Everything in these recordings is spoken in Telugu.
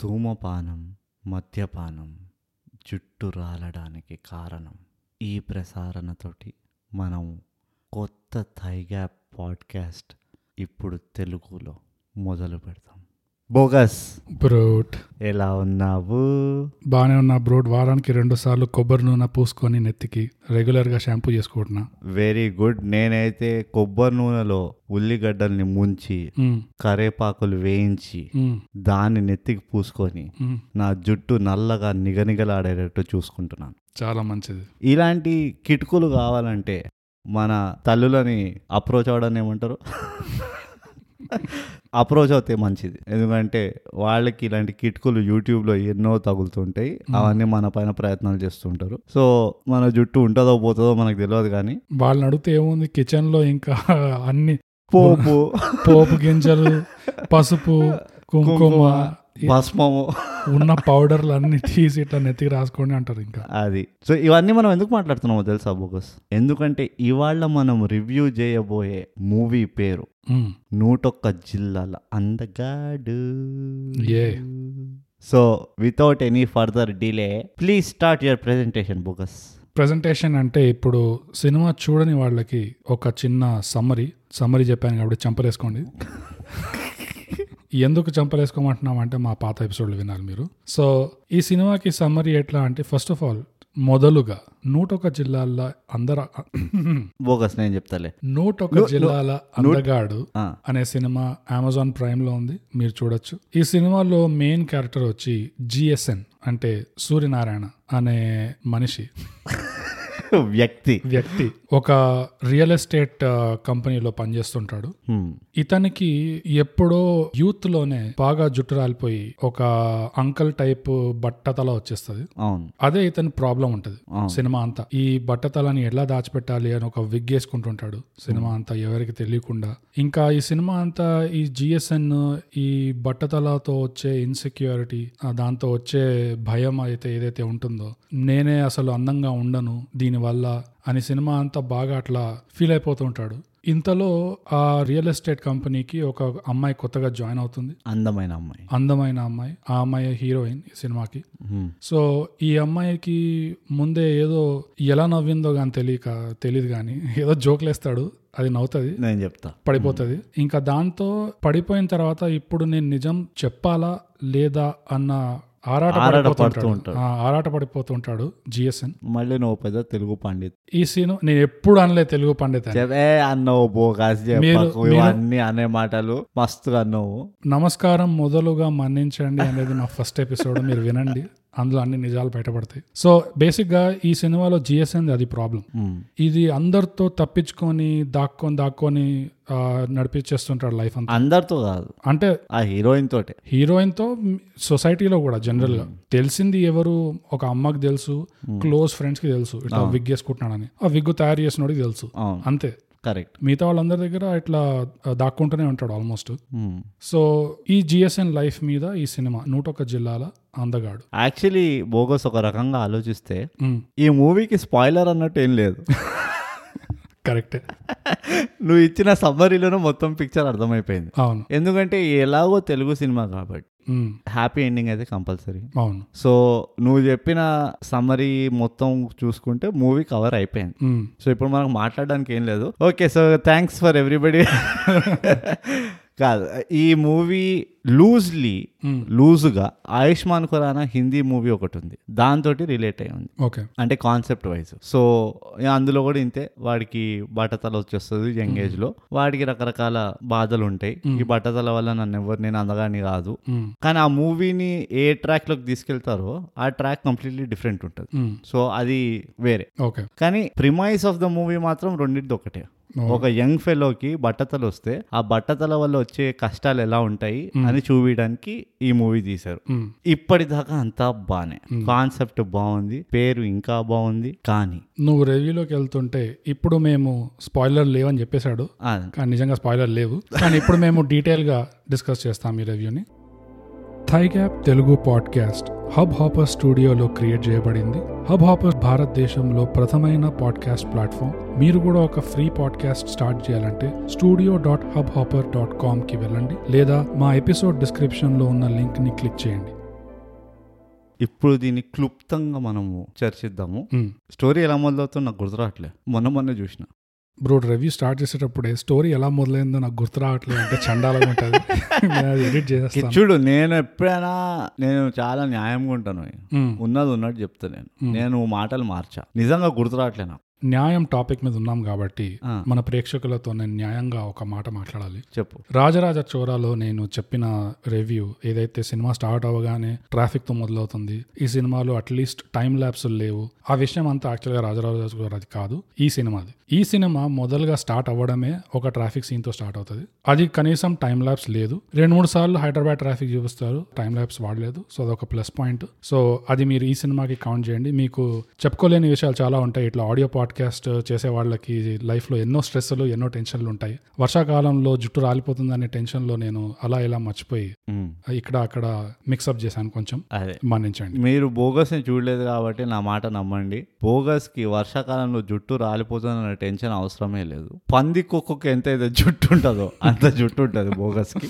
ధూమపానం మద్యపానం జుట్టు రాలడానికి కారణం. ఈ ప్రసారణతోటి మనం కొత్త థైగ్యాప్ పాడ్కాస్ట్ ఇప్పుడు తెలుగులో మొదలు పెడతాం బోగస్. బ్రోట్ ఎలా ఉన్నావు? బాగానే ఉన్నా బ్రోట్ వారానికి రెండు సార్లు కొబ్బరి నూనె పూసుకొని నెత్తికి రెగ్యులర్గా షాంపూ చేసుకుంటున్నా. Very good. నేనైతే కొబ్బరి నూనెలో ఉల్లిగడ్డల్ని ముంచి కరేపాకులు వేయించి దాన్ని నెత్తికి పూసుకొని. నా జుట్టు నల్లగా నిగనిగలాడేటట్టు చూసుకుంటున్నాను. చాలా మంచిది. ఇలాంటి కిటుకులు కావాలంటే మన తల్లులని అప్రోచ్ అవ్వడం ఏమంటారు? అప్రోచ్ అవుతే మంచిది. ఎందుకంటే వాళ్ళకి ఇలాంటి కిటుకులు యూట్యూబ్లో ఎన్నో తగులుతుంటాయి. అవన్నీ మన పైన ప్రయత్నాలు చేస్తుంటారు. సో మన జుట్టు ఉంటుందో పోతుందో మనకు తెలియదు కానీ వాళ్ళని అడిగితే ఏముంది? కిచెన్లో ఇంకా అన్ని పోపు. పోపు గింజలు పసుపు కుంకుమ, భస్మము. ఉన్న పౌడర్లు అన్ని తీసి ఇట్లా నెత్తికి రాసుకోండి అంటారు ఇంకా. అది. సో ఇవన్నీ మనం ఎందుకు మాట్లాడుతున్నామో తెలుసా బోగస్ ఎందుకంటే ఇవాళ మనం రివ్యూ చేయబోయే మూవీ పేరు మ్, నూటొక్క జిల్లాల అందగాడు. Yeah. So without any further delay please start your presentation bogus presentation అంటే ఇప్పుడు సినిమా చూడని వాళ్ళకి ఒక చిన్న సమ్మరీ సమ్మరీ చెప్పాను కాబట్టి చంపలేసుకోండి. ఎందుకు చంపలేసుకోమంటున్నాం అంటే మా పాత ఎపిసోడ్లు వినాలి మీరు. సో ఈ సినిమాకి సమ్మరీ ఎట్లా అంటే ఫస్ట్ ఆఫ్ ఆల్ మొదలుగా నూటొక జిల్లాల అందర బోగస్ నేను చెప్తాలే. నూటొక జిల్లాల అందగాడు అనే సినిమా అమెజాన్ ప్రైమ్లో ఉంది మీరు చూడొచ్చు. ఈ సినిమాలో మెయిన్ క్యారెక్టర్ వచ్చి జిఎస్ఎన్ అంటే సూర్యనారాయణ అనే మనిషి. వ్యక్తి. వ్యక్తి. ఒక రియల్ ఎస్టేట్ కంపెనీలో పనిచేస్తుంటాడు. ఇతనికి ఎప్పుడో యూత్లోనే బాగా జుట్టు రాలిపోయి ఒక అంకల్ టైప్ బట్టతల వచ్చేస్తుంది. అదే ఇతని ప్రాబ్లం ఉంటది. సినిమా అంతా. ఈ బట్టతలని ఎలా దాచిపెట్టాలి అని ఒక విగ్ వేసుకుంటుంటాడు సినిమా అంతా ఎవరికి తెలియకుండా. ఇంకా ఈ సినిమా అంతా ఈ జిఎస్ఎన్ ఈ బట్టతలతో వచ్చే ఇన్సెక్యూరిటీ దాంతో వచ్చే భయం అయితే ఏదైతే ఉంటుందో నేనే అసలు అందంగా ఉండను దీనివల్ల అని సినిమా అంతా బాగా అట్లా ఫీల్ అయిపోతూ ఉంటాడు. ఇంతలో ఆ రియల్ ఎస్టేట్ కంపెనీకి ఒక అమ్మాయి కొత్తగా జాయిన్ అవుతుంది. అందమైన అమ్మాయి. అందమైన అమ్మాయి. ఆ అమ్మాయి హీరోయిన్ ఈ సినిమాకి. సో ఈ అమ్మాయికి ముందే ఏదో ఎలా నవ్విందో కానీ తెలియక తెలియదు కానీ ఏదో జోకులేస్తాడు అది నవ్వుతుంది. నేను చెప్తా. పడిపోతుంది. ఇంకా దాంతో పడిపోయిన తర్వాత ఇప్పుడు నేను నిజం చెప్పాలా లేదా అన్న ఆరాట ఆరాట పడిపోతుంటాడు. పడుతూ ఉంటాడు. ఆరాట పడిపోతుంటాడు జిఎస్ఎన్. మళ్ళీ నువ్వు పెద్ద తెలుగు పండిత్. ఈ సీన్ నేను ఎప్పుడు అనలే తెలుగు పండిత అన్నవు బోగాస్ ఇవన్నీ అనే మాటలు మస్తుగా అన్నవు. నమస్కారం మొదలుగా మన్నించండి అనేది మా ఫస్ట్ ఎపిసోడ్ మీరు వినండి. అందులో అన్ని నిజాలు బయటపడతాయి. సో బేసిక్గా ఈ సినిమాలో జిఎస్ఎన్ అది ప్రాబ్లం Hmm. ఇది అందరితో తప్పించుకొని దాక్కొని దాక్కొని నడిపించేస్తుంటాడు లైఫ్ అంతా. అందరితో కాదు. అంటే ఆ హీరోయిన్ తోటే. హీరోయిన్తో సొసైటీలో కూడా జనరల్గా. తెలిసింది ఎవరు? ఒక అమ్మకి తెలుసు. క్లోజ్ ఫ్రెండ్స్కి తెలుసు. ఇట్లా విగ్ వేసుకుంటున్నాడని ఆ విగ్ తయారు చేసినోడికి తెలుసు. అంతే. కరెక్ట్ మిగతా వాళ్ళందరి దగ్గర ఇట్లా దాక్కుంటూనే ఉంటాడు ఆల్మోస్ట్ సో ఈ జిఎస్ఎన్ లైఫ్ మీద ఈ సినిమా నూటొక్క జిల్లాల అందగాడు. యాక్చువల్లీ బోగస్ ఒక రకంగా ఆలోచిస్తే ఈ మూవీకి స్పాయిలర్ అన్నట్టు ఏం లేదు. కరెక్టే. నువ్వు ఇచ్చిన సమ్మరీలోనే మొత్తం పిక్చర్ అర్థమైపోయింది. అవును. ఎందుకంటే ఎలాగో తెలుగు సినిమా కాబట్టి హ్యాపీ ఎండింగ్ అయితే కంపల్సరీ. అవును. సో నువ్వు చెప్పిన సమ్మరీ మొత్తం చూసుకుంటే మూవీ కవర్ అయిపోయింది. సో ఇప్పుడు మనకు మాట్లాడడానికి ఏం లేదు. Okay so thanks for everybody కాదు ఈ మూవీ లూజ్లీ లూజ్గా ఆయుష్మాన్ ఖురానా హిందీ మూవీ ఒకటి ఉంది దాంతో రిలేట్ అయి ఉంది. ఓకే. అంటే కాన్సెప్ట్ వైజ్. సో అందులో కూడా ఇంతే వాడికి బట్టతల వచ్చేస్తుంది యంగ్ ఏజ్లో వాడికి రకరకాల బాధలు ఉంటాయి ఈ బట్టతల వల్ల నన్ను ఎవరు నేను అందగాని కాదు. కానీ ఆ మూవీని ఏ ట్రాక్లోకి తీసుకెళ్తారో ఆ ట్రాక్ కంప్లీట్లీ డిఫరెంట్ ఉంటుంది. సో అది వేరే. ఓకే. కానీ ప్రిమైస్ ఆఫ్ ద మూవీ మాత్రం రెండింటిది ఒకటే. ఒక యంగ్ ఫెలోకి బట్టతలు వస్తే ఆ బట్టతల వల్ల వచ్చే కష్టాలు ఎలా ఉంటాయి అని చూపించడానికి ఈ మూవీ తీశారు. ఇప్పటిదాకా అంతా బానే. కాన్సెప్ట్ బాగుంది పేరు ఇంకా బాగుంది కానీ నువ్వు రివ్యూలోకి వెళ్తుంటే ఇప్పుడు మేము స్పాయిలర్ లేవని చెప్పేశాడు. కానీ నిజంగా స్పాయిలర్ లేవు. కానీ ఇప్పుడు మేము డీటెయిల్గా డిస్కస్ చేస్తాం ఈ రివ్యూని థైగ్యాప్ తెలుగు పాడ్కాస్ట్ హబ్ హాపర్ స్టూడియోలో క్రియేట్ చేయబడింది. హబ్ హాపర్ భారతదేశంలో ప్రథమైన పాడ్కాస్ట్ ప్లాట్ఫామ్ మీరు కూడా ఒక ఫ్రీ పాడ్కాస్ట్ స్టార్ట్ చేయాలంటే studio dot hub hopper dot కామ్కి వెళ్ళండి లేదా మా ఎపిసోడ్ డిస్క్రిప్షన్లో ఉన్న లింక్ని క్లిక్ చేయండి. ఇప్పుడు దీన్ని క్లుప్తంగా మనము చర్చిద్దాము. స్టోరీ ఎలా మొదలవుతుందో నాకు గుర్తు రావట్లే. మొన్న మొన్న చూసిన. బ్రో రివ్యూ స్టార్ట్ చేసేటప్పుడే స్టోరీ ఎలా మొదలైందో నాకు గుర్తు రావట్లేదు. అంటే చండాలంగా ఉంటుంది. ఎడిట్ చేసేస్తాను. చూడు నేను ఎప్పుడైనా నేను చాలా న్యాయంగా ఉంటాను. ఉన్నది ఉన్నట్టు చెప్తా నేను. నేను మాటలు మార్చా. నిజంగా గుర్తు రావట్లే నాకు. న్యాయం టాపిక్ మీద ఉన్నాం కాబట్టి. మన ప్రేక్షకులతో నేను న్యాయంగా ఒక మాట మాట్లాడాలి. చెప్పు. రాజరాజ చోరాలో నేను చెప్పిన రివ్యూ ఏదైతే సినిమా స్టార్ట్ అవ్వగానే ట్రాఫిక్తో మొదలవుతుంది ఈ సినిమాలో అట్లీస్ట్ టైం ల్యాబ్స్ లేవు. ఆ విషయం అంతా యాక్చువల్గా రాజరాజ చోరాది కాదు ఈ సినిమాది. ఈ సినిమా మొదలుగా స్టార్ట్ అవ్వడమే ఒక ట్రాఫిక్ సీన్తో స్టార్ట్ అవుతుంది. అది కనీసం టైం ల్యాబ్స్ లేదు. రెండు మూడు సార్లు హైదరాబాద్ ట్రాఫిక్ చూపిస్తారు టైం ల్యాబ్స్ వాడలేదు. సో అదొక ప్లస్ పాయింట్ సో అది మీరు ఈ సినిమాకి కౌంట్ చేయండి. మీకు చెప్పుకోలేని విషయాలు చాలా ఉంటాయి. ఇట్లా ఆడియో పాడ్కాస్ట్ చేసే వాళ్ళకి లైఫ్లో ఎన్నో స్ట్రెస్లు ఎన్నో టెన్షన్లు ఉంటాయి వర్షాకాలంలో జుట్టు రాలిపోతుందనే టెన్షన్లో నేను అలా ఇలా మర్చిపోయి ఇక్కడ అక్కడ మిక్సప్ చేశాను కొంచెం. మన్నించండి. మీరు బోగస్ని చూడలేదు కాబట్టి నా మాట నమ్మండి. బోగస్కి వర్షాకాలంలో జుట్టు రాలిపోతుందన్న టెన్షన్ అవసరమే లేదు. పంది కుక్కకి ఎంత అయితే జుట్టు ఉంటుందో అంత జుట్టు ఉంటుంది బోగస్కి.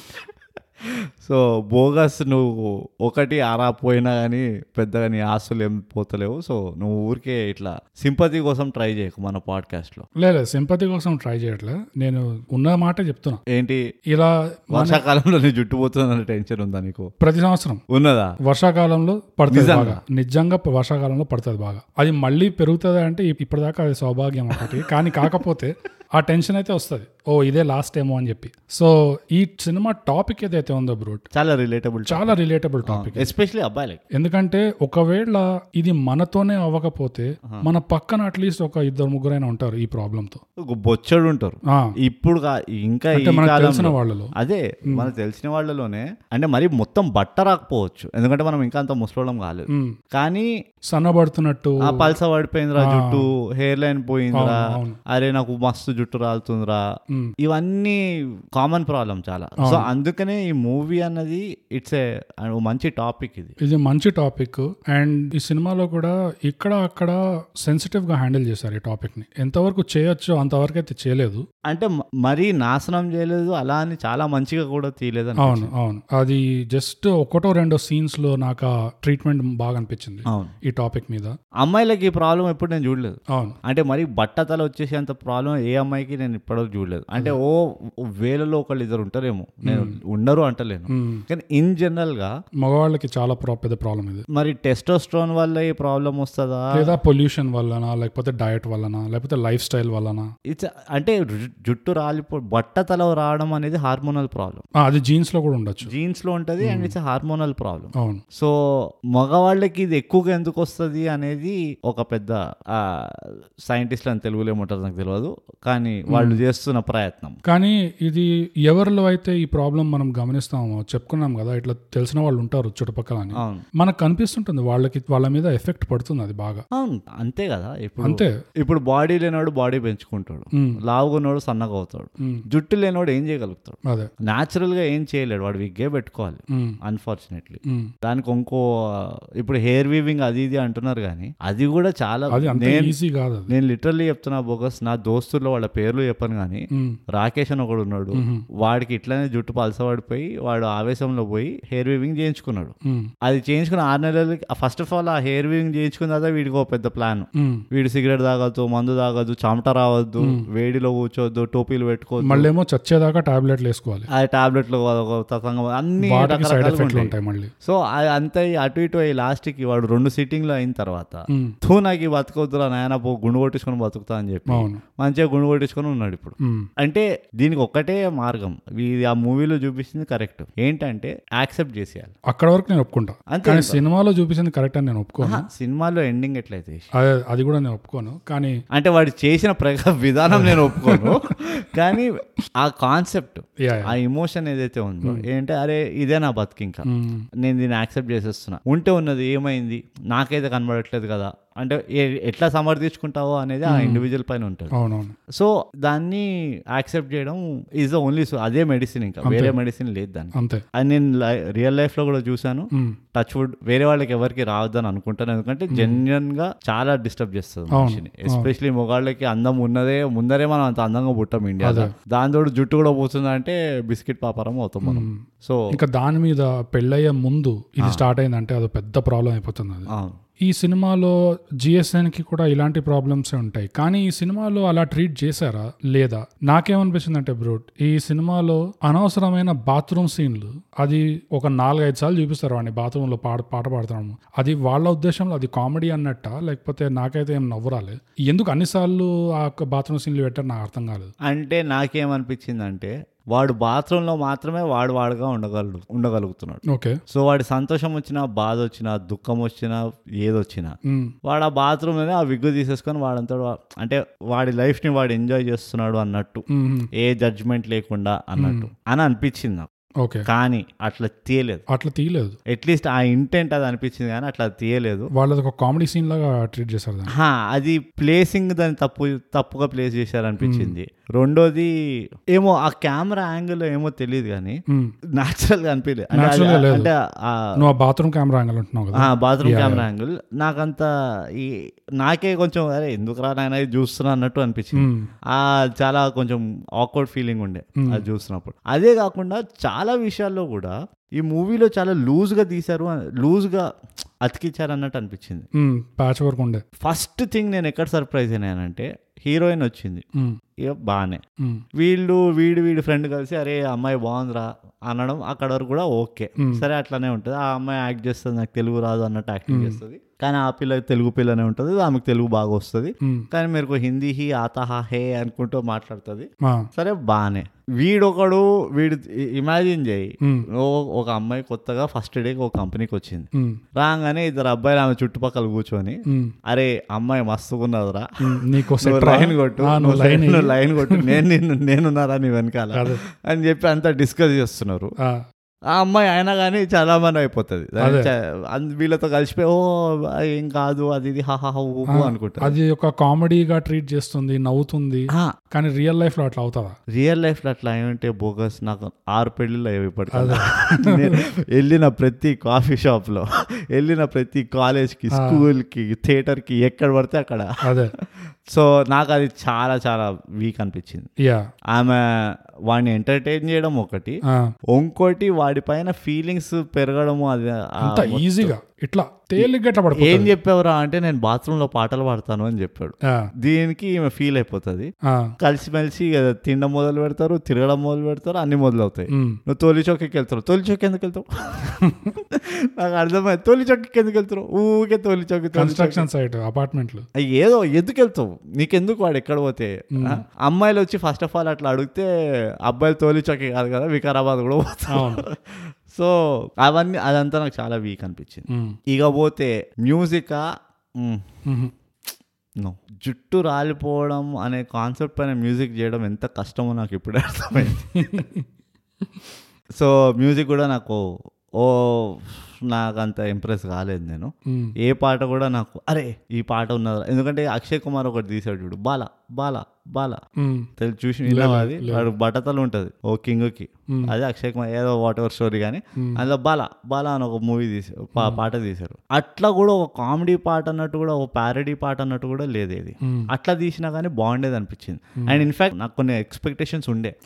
సో బోగస్ నువ్వు ఒకటి ఆరా పోయినా కానీ పెద్దగా నీ ఆస్తులు ఏం పోతలేవు. సో నువ్వు ఊరికే ఇట్లా సింపతి కోసం ట్రై చేయకు మన పాడ్కాస్ట్లో. లేదు సింపతి కోసం ట్రై చేయట్లే. నేను ఉన్న మాట చెప్తున్నా. ఏంటి? ఇలా వర్షాకాలంలో నీ జుట్టు పోతుందన్న టెన్షన్ ఉందా నీకు? ప్రతి సంవత్సరం. ఉన్నదా? వర్షాకాలంలో పడుతుంది? బాగా. నిజంగా వర్షాకాలంలో పడుతుంది బాగా. అది మళ్ళీ పెరుగుతుంది అంటే ఇప్- ఇప్పటిదాకా అది సౌభాగ్యం ఒకటి. కానీ కాకపోతే ఆ టెన్షన్ అయితే వస్తుంది. ఓ ఇదే లాస్ట్ ఏమో అని చెప్పి. సో ఈ సినిమా టాపిక్ ఏదైతే ఉందో బ్రూట్ చాలా రిలేటబుల్ చాలా రిలేటబుల్ టాపిక్ ఎస్పెషలీ అబ్బాయిలకి. ఎందుకంటే ఒకవేళ ఇది మనతోనే అవ్వకపోతే మన పక్కన అట్లీస్ట్ ఒక ఇద్దరు ముగ్గురైనా ఉంటారు ఈ ప్రాబ్లమ్తో బొచ్చడు ఉంటారు. ఇప్పుడు ఇంకా మనకు తెలిసిన వాళ్ళలో. అదే మనకు తెలిసిన వాళ్ళలోనే అంటే మరి మొత్తం బట్ట రాకపోవచ్చు. ఎందుకంటే మనం ఇంకా అంత ముసలోళ్ళం కాలేదు. కానీ సన్నబడుతున్నట్టు ఆ పల్స పడిపోయిందిరా జుట్టు హెయిర్ లైన్ పోయిందిరా. అరే నాకు మస్తు జుట్టు రాలుతుందిరా. ఇవన్నీ కామన్ ప్రాబ్లం చాలా. సో అందుకనే ఈ మూవీ అన్నది ఇట్స్ ఏ మంచి టాపిక్ ఇది. ఇది మంచి టాపిక్ అండ్ ఈ సినిమాలో కూడా ఇక్కడ అక్కడ సెన్సిటివ్గా హ్యాండిల్ చేశారు ఈ టాపిక్ని. ఎంతవరకు చేయొచ్చో అంతవరకు అయితే చేయలేదు. అంటే మరీ నాశనం చేయలేదు అలా అని చాలా మంచిగా కూడా తీయలేదు అవును అవును. అది జస్ట్ ఒకటో రెండో సీన్స్లో నాకు ఆ ట్రీట్మెంట్ బాగా అనిపించింది అవును. ఈ టాపిక్ మీద. అమ్మాయిలకి ఈ ప్రాబ్లం ఎప్పుడు నేను చూడలేదు. అవును. అంటే మరి బట్టతల వచ్చేసేంత ప్రాబ్లం ఏ అమ్మాయికి నేను ఇప్పటివరకు చూడలేదు. అంటే ఓ వేలలో ఒకళ్ళు ఇద్దరు ఉంటారేమో. నేను ఉండరు అంటలేను. కానీ ఇన్ జనరల్గా మగవాళ్ళకి చాలా పెద్ద ప్రాబ్లం ఇది. మరి టెస్టోస్ట్రోన్ వల్ల ఈ ప్రాబ్లం వస్తుందా? లేదా పొల్యూషన్ వల్లనా లేకపోతే డయట్ వల్లనా లేకపోతే లైఫ్ స్టైల్ వల్లనా? ఇట్స్ అంటే జుట్టు రాలిపో బట్టతల రావడం అనేది హార్మోనల్ ప్రాబ్లం. అది జీన్స్లో కూడా ఉండొచ్చు. జీన్స్లో ఉంటది అండ్ ఇట్స్ హార్మోనల్ ప్రాబ్లం. అవును. సో మగవాళ్ళకి ఇది ఎక్కువగా ఎందుకు వస్తుంది అనేది ఒక పెద్ద సైంటిస్ట్లు అని తెలుగులో ఏమంటారు నాకు తెలియదు కానీ వాళ్ళు చేస్తున్న ప్రయత్నం. కానీ ఇది ఎవరిలో అయితే ఈ ప్రాబ్లం మనం గమనిస్తామో చెప్పుకున్నాం కదా ఇట్లా తెలిసిన వాళ్ళు ఉంటారు చుట్టుపక్కల అని మనకు కనిపిస్తుంటుంది వాళ్ళకి వాళ్ళ మీద ఎఫెక్ట్ పడుతుంది అది బాగా. అవును అంతే కదా ఇప్పుడు అంతే. ఇప్పుడు బాడీ లేనివాడు బాడీ పెంచుకుంటాడు. ఉమ్, లావుగున్నోడు సన్నగా అవుతాడు. జుట్టు లేనివాడు ఏం చేయగలుగుతాడు? అదే. న్యాచురల్గా ఏం చేయలేడు వాడు విగ్గే పెట్టుకోవాలి అన్ఫార్చునేట్లీ. దానికి ఇంకో ఇప్పుడు హెయిర్ వీవింగ్ అది ఇది అంటున్నారు కానీ అది కూడా చాలా నేను ఈజీ కాదు అది. నేను లిటరల్లీ చెప్తున్నా బోగస్ నా దోస్తుల్లో వాళ్ళ పేర్లు చెప్పను కానీ రాకేష్ అని ఒకడు ఉన్నాడు. వాడికి ఇట్లానే జుట్టు పలసపడిపోయి వాడు ఆవేశంలో పోయి హెయిర్ వీవింగ్ చేయించుకున్నాడు. అది చేయించుకున్న ఆరు నెలలకి ఫస్ట్ ఆఫ్ ఆల్ ఆ హెయిర్ వీవింగ్ చేయించుకున్న తర్వాత వీడికి ఒక పెద్ద ప్లాన్. వీడు సిగరెట్ తాగొద్దు మందు తాగొద్దు చెమట రావద్దు వేడిలో కూర్చోవద్దు టోపీలు పెట్టుకోవద్దు మళ్ళేమో చచ్చేదాకా టాబ్లెట్లు వేసుకోవాలి. ఆ టాబ్లెట్లు అన్ని ఉంటాయి. మళ్ళీ. సో అంత అటు ఇటు అయ్యి లాస్ట్కి వాడు రెండు సిట్టింగ్లు అయిన తర్వాత తూ నాకు బతకొద్దురా నాయన పో గుండు కొట్టించుకొని బతుకుతా అని చెప్పి మంచిగా గుండు కొట్టించుకొని ఉన్నాడు ఇప్పుడు. అంటే దీనికి ఒక్కటే మార్గం. ఇది ఆ మూవీలో చూపించింది కరెక్ట్. ఏంటంటే యాక్సెప్ట్ చేసేయాలి. అక్కడ వరకు నేను ఒప్పుకుంటా. అంతే కానీ సినిమాలో చూపించింది కరెక్ట్ అని నేను ఒప్పుకోను. సినిమాలో ఎండింగ్ ఎట్లయితే అదే కూడా నేను ఒప్పుకోను. కానీ అంటే వాడు చేసిన విధానం నేను ఒప్పుకోను. కానీ ఆ కాన్సెప్ట్ ఆ ఇమోషన్ ఏదైతే ఉందో ఏంటంటే అరే ఇదే నా బతుకు ఇంకా నేను దీన్ని యాక్సెప్ట్ చేసేస్తున్నా. ఉంటే ఉన్నది ఏమైంది? నాకైతే కనబడట్లేదు కదా. అంటే ఎట్లా సమర్థించుకుంటావో అనేది ఆ ఇండివిజువల్ పైన ఉంటుంది. సో దాన్ని యాక్సెప్ట్ చేయడం ఈజ్ ద ఓన్లీ అదే మెడిసిన్ ఇంకా. వేరే మెడిసిన్ లేదు అంతే. అది నేను రియల్ లైఫ్లో కూడా చూసాను టచ్ వుడ్ వేరే వాళ్ళకి ఎవరికి రావద్దని అనుకుంటాను. ఎందుకంటే జెన్యున్గా చాలా డిస్టర్బ్ చేస్తుంది మనిషిని. ఎస్పెషలీ మొగాళ్ళకి అందం ఉన్నదే ముందరే మనం అంత అందంగా పుట్టాం ఇండియాలో. దాని తోడు జుట్టు కూడా పోతుందంటే బిస్కెట్ పాపరం అవుతాం మనం. సో ఇంకా దాని మీద పెళ్ళయ్యే ముందు ఇది స్టార్ట్ అయిందంటే అది పెద్ద ప్రాబ్లం అయిపోతుంది అది. ఈ సినిమాలో జిఎస్ఎన్కి కూడా ఇలాంటి ప్రాబ్లమ్స్ ఉంటాయి. కానీ ఈ సినిమాలో అలా ట్రీట్ చేశారా? లేదా? నాకేమనిపించింది అంటే బ్రూట్ ఈ సినిమాలో అనవసరమైన బాత్రూమ్ సీన్లు అది ఒక నాలుగైదు సార్లు చూపిస్తారు వాడిని బాత్రూంలో పాట పాట పాడుతున్నాము. అది వాళ్ళ ఉద్దేశంలో అది కామెడీ అన్నట్ట? లేకపోతే నాకైతే ఏం నవ్వురాలే? ఎందుకు అన్నిసార్లు ఆ బాత్రూమ్ సీన్లు పెట్టారు నాకు అర్థం కాలేదు. అంటే నాకేమనిపించింది అంటే వాడు bathroom లో మాత్రమే వాడు వాడుగా ఉండగలడు ఉండగలుగుతున్నాడు. ఓకే. సో వాడి సంతోషం వచ్చినా బాధ వచ్చినా దుఃఖం వచ్చినా ఏదొచ్చినా వాడు ఆ బాత్రూమ్లోనే ఆ విగ్గు తీసేసుకొని వాడంతా అంటే వాడి లైఫ్ని వాడు ఎంజాయ్ చేస్తున్నాడు అన్నట్టు. ఏ జడ్జ్మెంట్ లేకుండా అన్నట్టు. అని అనిపించింది నాకు. ఓకే. కానీ అట్లా తీయలేదు. అట్లా తీయలేదు. అట్లీస్ట్ ఆ ఇంటెంట్ అది అనిపించింది కానీ అట్లా తీయలేదు. వాళ్ళది ఒక కామెడీ సీన్ లాగా ట్రీట్ చేశారు అది ప్లేసింగ్ దాన్ని తప్పు తప్పుగా ప్లేస్ చేశారు అనిపించింది రెండోది ఏమో ఆ కెమెరా యాంగిల్ ఏమో తెలియదు కానీ న్యాచురల్గా అనిపించలేదు అంటే బాత్రూమ్ కెమెరా యాంగిల్ కదా? బాత్రూమ్ కెమెరా యాంగిల్ నాకంత ఈ నాకే కొంచెం అరే ఎందుకు రా నాయన ఇది చూస్తున్నా అన్నట్టు అనిపించింది. ఆ చాలా కొంచెం ఆక్వర్డ్ ఫీలింగ్ ఉండే అది చూస్తున్నప్పుడు అదే కాకుండా చాలా విషయాల్లో కూడా ఈ మూవీలో చాలా లూజ్గా తీశారు లూజ్గా అతికిచ్చారు అన్నట్టు అనిపించింది. ఉమ్, ప్యాచ్ వర్క్ ఉండే. ఫస్ట్ థింగ్ నేను ఎక్కడ సర్ప్రైజ్ అయినానంటే హీరోయిన్ వచ్చింది. ఉమ్, ఇక బాగానే ఉమ్, వీళ్ళు వీడు వీడి ఫ్రెండ్ కలిసి అరే అమ్మాయి బాగుందిరా అనడం అక్కడ వరకు కూడా ఓకే. సరే అట్లానే ఉంటుంది. ఆ అమ్మాయి యాక్ట్ చేస్తుంది నాకు తెలుగు రాదు అన్నట్టు యాక్టింగ్ చేస్తుంది. కానీ ఆ పిల్ల తెలుగు పిల్లనే ఉంటుంది ఆమెకు తెలుగు బాగా వస్తుంది. కానీ మీరు హిందీ హీ ఆతాహా హే అనుకుంటూ మాట్లాడుతుంది. సరే బాగానే వీడొకడు వీడు ఇమాజిన్ చేయి. ఒక అమ్మాయి కొత్తగా ఫస్ట్ డేకి ఒక కంపెనీకి వచ్చింది. రాగానే ఇద్దరు అబ్బాయిలు ఆమె చుట్టుపక్కల కూర్చొని అరే అమ్మాయి మస్తుకున్నదిరా లైన్ కొట్టు. లైన్ కొట్టు. నేను నిన్ను నేనున్నారా నీ వెనకాల. అని చెప్పి అంతా డిస్కస్ చేస్తున్నారు. ఆ, అమ్మాయి అయినా కానీ చాలా మంది అయిపోతుంది. వీళ్ళతో కలిసిపోయి ఓ ఏం కాదు అది ఇది హా హా హూ హూ" అనుకుంటారు. అది ఒక కామెడీగా ట్రీట్ చేస్తుంది నవ్వుతుంది. కానీ రియల్ లైఫ్లో అట్లా అవుతుందా? రియల్ లైఫ్లో అట్లా ఏమంటే బోగస్ నాకు ఆరు పెళ్ళిళ్ళు నేను వెళ్ళిన ప్రతి కాఫీ షాప్లో వెళ్ళిన ప్రతి కాలేజ్కి స్కూల్కి థియేటర్కి ఎక్కడ పడితే అక్కడ. అదే. సో నాకు అది చాలా చాలా వీక్ అనిపించింది. యా ఆమె వాడిని ఎంటర్టైన్ చేయడం ఒకటి. ఇంకోటి వాడి పైన ఫీలింగ్స్ పెరగడము అది అంత ఈజీగా ఇట్లా. తేలిగ్గా ఎట్లా ఏం చెప్పావురా అంటే నేను బాత్రూమ్లో పాటలు పాడతాను అని చెప్పాడు. దీనికి ఈమె ఫీల్ అయిపోతుంది. కలిసిమెలిసి తినడం మొదలు పెడతారు తిరగడం మొదలు పెడతారు అన్ని మొదలు అవుతాయి ఉమ్, నువ్వు తోలి చౌకకి వెళ్తారు తోలి చౌక్ ఎందుకు వెళ్తావు? నాకు అర్థమైంది. తోలి చౌకకి ఎందుకు వెళ్తారు ఊకే తోలి చౌకి. కన్స్ట్రక్షన్ సైట్ అపార్ట్మెంట్లు ఏదో ఎందుకు వెళ్తావు? నీకెందుకు వాడు ఎక్కడ పోతే? అమ్మాయిలు వచ్చి ఫస్ట్ ఆఫ్ ఆల్ అట్లా అడిగితే అబ్బాయిలు తోలి చౌకి కాదు కదా వికారాబాద్ కూడా అవును. సో అవన్నీ అదంతా నాకు చాలా వీక్ అనిపించింది. ఇక పోతే మ్యూజిక్ నో. జుట్టు రాలిపోవడం అనే కాన్సెప్ట్ పైన మ్యూజిక్ చేయడం ఎంత కష్టమో నాకు ఇప్పుడే అర్థమైంది. సో మ్యూజిక్ కూడా నాకు ఓ నాకు అంత ఇంప్రెస్ కాలేదు నేను. ఏ పాట కూడా నాకు అరే ఈ పాట ఉన్నదా? ఎందుకంటే అక్షయ్ కుమార్ ఒకటి తీసాడు చూడు బాల బాల బాల. తెలు చూసి అది? వాడు బట్టతలు ఉంటుంది ఓ కింగ్కి. అదే అక్షయ్ కుమార్ ఏదో వాట్ ఎవర్ స్టోరీ కానీ అందులో బాల బాల అని ఒక మూవీ తీసి పా- పాట తీశారు. అట్లా కూడా ఒక కామెడీ పాట అన్నట్టు కూడా ఒక ప్యారడీ పాట అన్నట్టు కూడా లేదు ఇది. ఉమ్, అట్లా తీసినా కానీ బాగుండేది అనిపించింది. అండ్ ఇన్ఫాక్ట్ నాకు కొన్ని ఎక్స్పెక్టేషన్స్ ఉండే.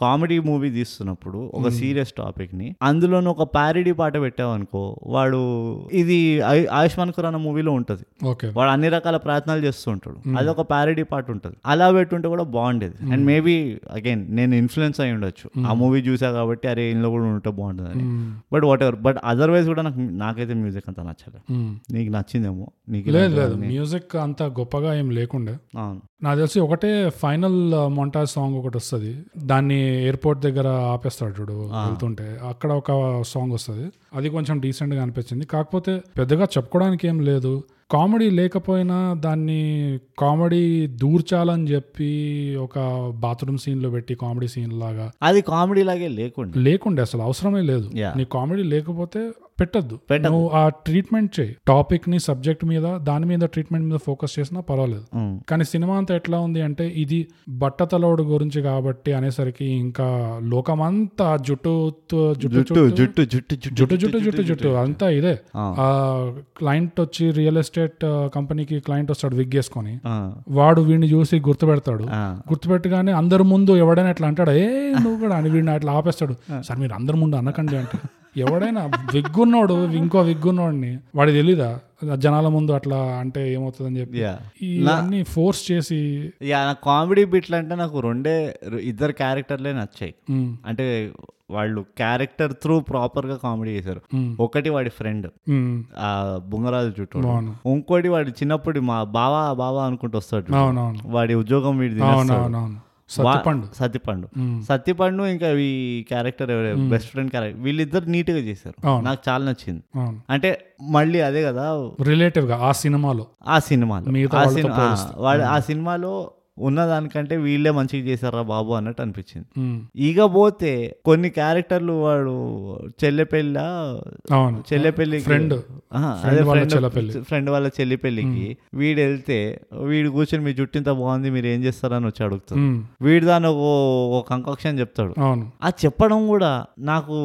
కామెడీ మూవీ తీస్తున్నప్పుడు ఒక సీరియస్ టాపిక్ని అందులోనే ఒక ప్యారడీ పాట పెట్టావనుకో వాడు ఇది ఆయు- ఆయుష్మాన్ ఖురానా మూవీలో ఉంటది. ఓకే. వాడు అన్ని రకాల ప్రయత్నాలు చేస్తూ ఉంటాడు. అది ఒక ప్యారడీ పాట ఉంటుంది. అలా పెట్టుంటే కూడా బాగుండేది. అండ్ మేబీ అగైన్ నేను ఇన్ఫ్లుయెన్స్ అయి ఉండొచ్చు. ఆ మూవీ చూసా కాబట్టి అరే ఇంట్లో కూడా ఉంటే బాగుంటుంది but whatever but otherwise కూడా నాకు నాకైతే మ్యూజిక్ అంత నచ్చలేదు. నీకు నచ్చిందేమో నీకు లేదు లేదు. మ్యూజిక్ అంత గొప్పగా ఏం లేకుండే. అవును. నాకు తెలిసి ఒకటే ఫైనల్ మొంటాజ్ సాంగ్ ఒకటి వస్తుంది. దాన్ని ఎయిర్పోర్ట్ దగ్గర ఆపేస్తాడు చూడు వెళ్తుంటే. అక్కడ ఒక సాంగ్ వస్తుంది. అది కొంచెం డీసెంట్గా అనిపించింది. కాకపోతే పెద్దగా చెప్పుకోవడానికి ఏం లేదు. కామెడీ లేకపోయినా దాన్ని కామెడీ దూర్చాలని చెప్పి ఒక బాత్రూమ్ సీన్లో పెట్టి కామెడీ సీన్ లాగా అది కామెడీ లాగే లేకుండా. లేకుండే అసలు అవసరమే లేదు. నీ కామెడీ లేకపోతే పెట్టద్దు. నువ్వు ఆ ట్రీట్మెంట్ చేయి. టాపిక్ని సబ్జెక్ట్ మీద దాని మీద ట్రీట్మెంట్ మీద ఫోకస్ చేసినా పర్వాలేదు. కానీ సినిమా అంతా ఎట్లా ఉంది అంటే ఇది బట్టతలోడు గురించి కాబట్టి అనేసరికి ఇంకా లోకమంతా జుట్టు జుట్టు జుట్టు జుట్టు జుట్టు జుట్టు జుట్టు జుట్టు అంతా ఇదే. ఆ. క్లయింట్ వచ్చి రియల్ ఎస్టేట్ కంపెనీకి క్లయింట్ వస్తాడు విగ్ వేసుకొని ఆ, వాడు వీడిని చూసి గుర్తుపెడతాడు. ఆ. గుర్తుపెట్టగానే అందరి ముందు ఎవడైనా అట్లా అంటాడు ఏ నువ్వు కూడా అని వీడిని అట్లా ఆపేస్తాడు. సార్ మీరు అందరి ముందు అనకండి అంటే. ఎవడైనా విగ్గున్నోడు ఇంకో విగ్గున్నోడిని వాడి తెలీదా? జనాల ముందు అట్లా అంటే ఏమవుతుందని చెప్పి? ఇవన్నీ ఫోర్స్ చేసి యా నా కామెడీ బిట్లు అంటే నాకు రెండే ఇద్దరు క్యారెక్టర్లే నచ్చాయి. అంటే వాళ్ళు క్యారెక్టర్ త్రూ ప్రాపర్గా కామెడీ చేశారు. ఒకటి వాడి ఫ్రెండ్ ఆ బుంగరాజు చుట్టూ ఇంకోటి వాడి చిన్నప్పుడు మా బావా బావా అనుకుంటూ వస్తాడు వాడి ఉద్యోగం వీడి సత్తిపండు. ఉమ్, సత్తిపండు ఇంకా ఈ క్యారెక్టర్ ఎవరే? Best friend character. వీళ్ళిద్దరు నీట్గా చేశారు. నాకు చాలా నచ్చింది. అంటే మళ్ళీ అదే కదా రిలేటివ్గా ఆ సినిమాలో. ఆ సినిమాలో. ఆ సినిమాలో ఉన్నదానికంటే వీళ్ళే మంచిగా చేశారా బాబు అన్నట్టు అనిపించింది. ఇక పోతే కొన్ని క్యారెక్టర్లు వాడు చెల్లె పెళ్ళ అవును. చెల్లె పెళ్ళికి ఫ్రెండ్ అదే ఫ్రెండ్ వాళ్ళ చెల్లి పెళ్ళికి వీడు వెళ్తే వీడు కూర్చొని మీ జుట్టు ఇంత బాగుంది మీరు ఏం చేస్తారని వచ్చి అడుగుతాడు. వీడు దాని ఒక ఒక కంకక్షన్ చెప్తాడు. ఆ చెప్పడం కూడా నాకు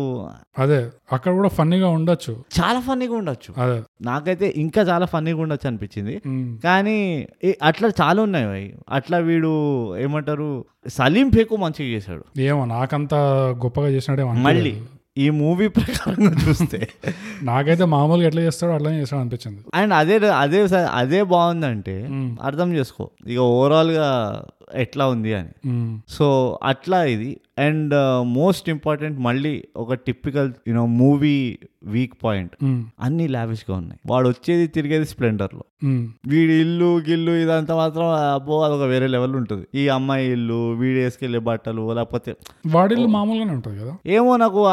అదే. అక్కడ కూడా ఫన్నీగా ఉండొచ్చు. చాలా ఫన్నీగా ఉండొచ్చు. నాకైతే ఇంకా చాలా ఫన్నీగా ఉండొచ్చు అనిపించింది. కానీ అట్లా చాలా ఉన్నాయి అవి. అట్లా వీడు ఏమంటారు సలీం ఫేకు మంచిగా చేశాడు. ఏమో నాకంత గొప్పగా చేసినట్టే మళ్ళీ ఈ మూవీ ప్రకారంగా చూస్తే. నాకైతే మామూలుగా ఎట్లా చేస్తాడో అట్లానే చేస్తాడు అనిపించింది. అండ్ అదే అదే అదే బాగుందంటే అర్థం చేసుకో. ఇక ఓవరాల్గా ఎట్లా ఉంది అని. సో అట్లా ఇది. అండ్ మోస్ట్ ఇంపార్టెంట్ మళ్ళీ ఒక typical you know movie weak point అన్ని లావిష్గా ఉన్నాయి. వాడు వచ్చేది తిరిగేది స్ప్లెండర్లో. వీడి ఇల్లు గిల్లు ఇదంతా మాత్రం అబ్బో అదొక వేరే లెవెల్ ఉంటుంది. ఈ అమ్మాయి ఇల్లు వీడు వేసుకెళ్ళే బట్టలు లేకపోతే వాడిల్లు మామూలుగానే ఉంటుంది కదా? ఏమో నాకు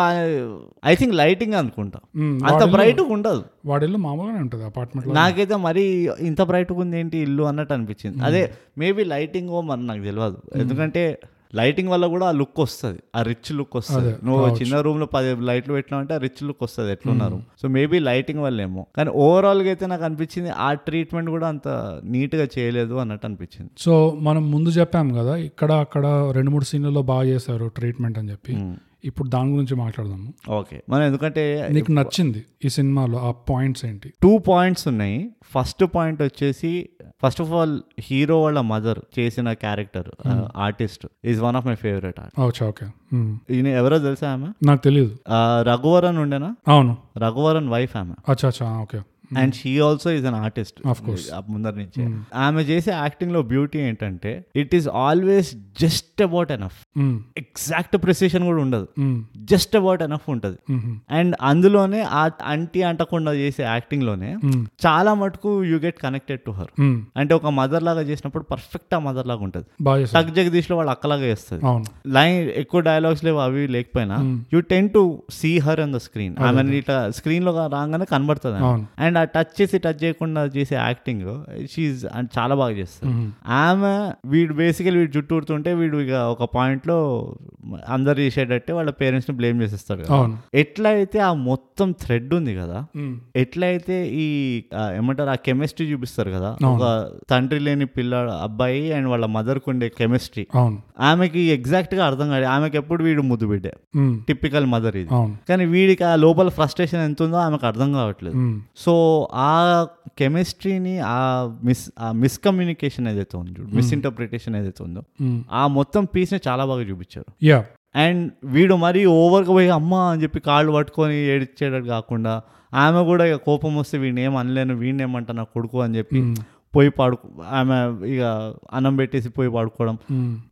ఐ థింక్ లైటింగ్ అనుకుంటా. అంత బ్రైట్ ఉండదు. వాడిల్లు మామూలుగానే ఉంటుంది అపార్ట్మెంట్ నాకైతే మరీ ఇంత బ్రైట్ ఉంది ఏంటి ఇల్లు అన్నట్టు అనిపించింది. అదే మేబీ లైటింగ్ మరి నాకు తెలియదు ఎందుకంటే లైటింగ్ వల్ల కూడా ఆ లుక్ వస్తుంది. ఆ రిచ్ లుక్ వస్తుంది. నువ్వు చిన్న రూమ్లో పది లైట్లు పెట్టినావు అంటే ఆ రిచ్ లుక్ వస్తుంది ఎట్లున్నారు. సో మేబీ లైటింగ్ వల్ల ఏమో కానీ ఓవరాల్గా అయితే నాకు అనిపించింది ఆ ట్రీట్మెంట్ కూడా అంత నీట్గా చేయలేదు అన్నట్టు అనిపించింది. సో మనం ముందు చెప్పాం కదా ఇక్కడ అక్కడ రెండు మూడు సీన్లలో బాగా చేశారు ట్రీట్మెంట్ అని చెప్పి. ఇప్పుడు దాని గురించి మాట్లాడదాము. ఓకే. మనం ఎందుకంటే నీకు నచ్చింది ఈ సినిమాలో ఆ పాయింట్స్ ఏంటి? టూ పాయింట్స్ ఉన్నాయి. ఫస్ట్ పాయింట్ వచ్చేసి ఫస్ట్ ఆఫ్ ఆల్ హీరో వాళ్ళ మదర్ చేసిన character artist is one of my favourite okay. ఈయన ఎవరో తెలుసా ఆమె? నాకు తెలియదు రఘువరన్ ఉండేనా? అవును. రఘువరన్ వైఫ్ ఆమె. అచ్చా అచ్చా okay. And she also is an artist Of course. ముందర నుంచి. ఆమె చేసే యాక్టింగ్లో బ్యూటీ ఏంటంటే it is always just about enough exact precision కూడా ఉండదు. జస్ట్ అబౌట్ ఎనఫ్ ఉంటుంది. అండ్ అందులోనే ఆ అంటి అంటకుండా చేసే యాక్టింగ్లోనే ఉమ్, చాలా మటుకు you get connected to her. అంటే ఒక మదర్ లాగా చేసినప్పుడు పర్ఫెక్ట్ ఆ మదర్ లాగా ఉంటుంది. టక్ జగదీష్లో వాళ్ళ అక్కలాగా చేస్తుంది లైన్ ఎక్కువ డైలాగ్స్ లేవు అవి లేకపోయినా you tend to see her on the screen ఆమె ఇట్లా స్క్రీన్లో రాగానే కనబడుతుంది అండ్ ఆ టచ్ చేసి టచ్ చేయకుండా చేసే యాక్టింగ్ షీజ్ చాలా బాగా చేస్తుంది. ఆమె వీడు బేసికలీ వీడు జుట్టు ఊడుతుంటే వీడు ఇక ఒక పాయింట్లో అందరు చేసేటట్టే వాళ్ళ పేరెంట్స్ని బ్లేమ్ చేసేస్తాడు కదా. అవును. ఎట్లా అయితే ఆ మొత్తం థ్రెడ్ ఉంది కదా ఎట్లయితే ఈ ఏమంటారు ఆ కెమిస్ట్రీ చూపిస్తారు కదా ఒక తండ్రి లేని పిల్ల అబ్బాయి అండ్ వాళ్ళ మదర్కు ఉండే కెమిస్ట్రీ ఆమెకి ఎగ్జాక్ట్గా అర్థం కాదు ఆమెకి ఎప్పుడు వీడు ముద్దు బిడ్డే టిపికల్ మదర్ ఇది. కానీ వీడికి ఆ లోపల ఫ్రస్ట్రేషన్ ఎంత ఉందో ఆమెకు అర్థం కావట్లేదు. సో ఆ కెమిస్ట్రీని ఆ మిస్ ఆ మిస్కమ్యూనికేషన్ ఏదైతే ఉందో మిస్ఇంటర్ప్రిటేషన్ ఏదైతే ఉందో. ఆ మొత్తం పీస్ని చాలా బాగా చూపించారు. అండ్ వీడు మరీ ఓవర్గా పోయి అమ్మ అని చెప్పి కాళ్ళు పట్టుకొని ఏడిచ్చేటట్టు కాకుండా ఆమె కూడా ఇక కోపం వస్తే వీడిని ఏం అనలేను వీడిని ఏమంటా నా కొడుకు అని చెప్పి పోయి పాడుకు ఆమె ఇక అన్నం పెట్టేసి పోయి పాడుకోవడం.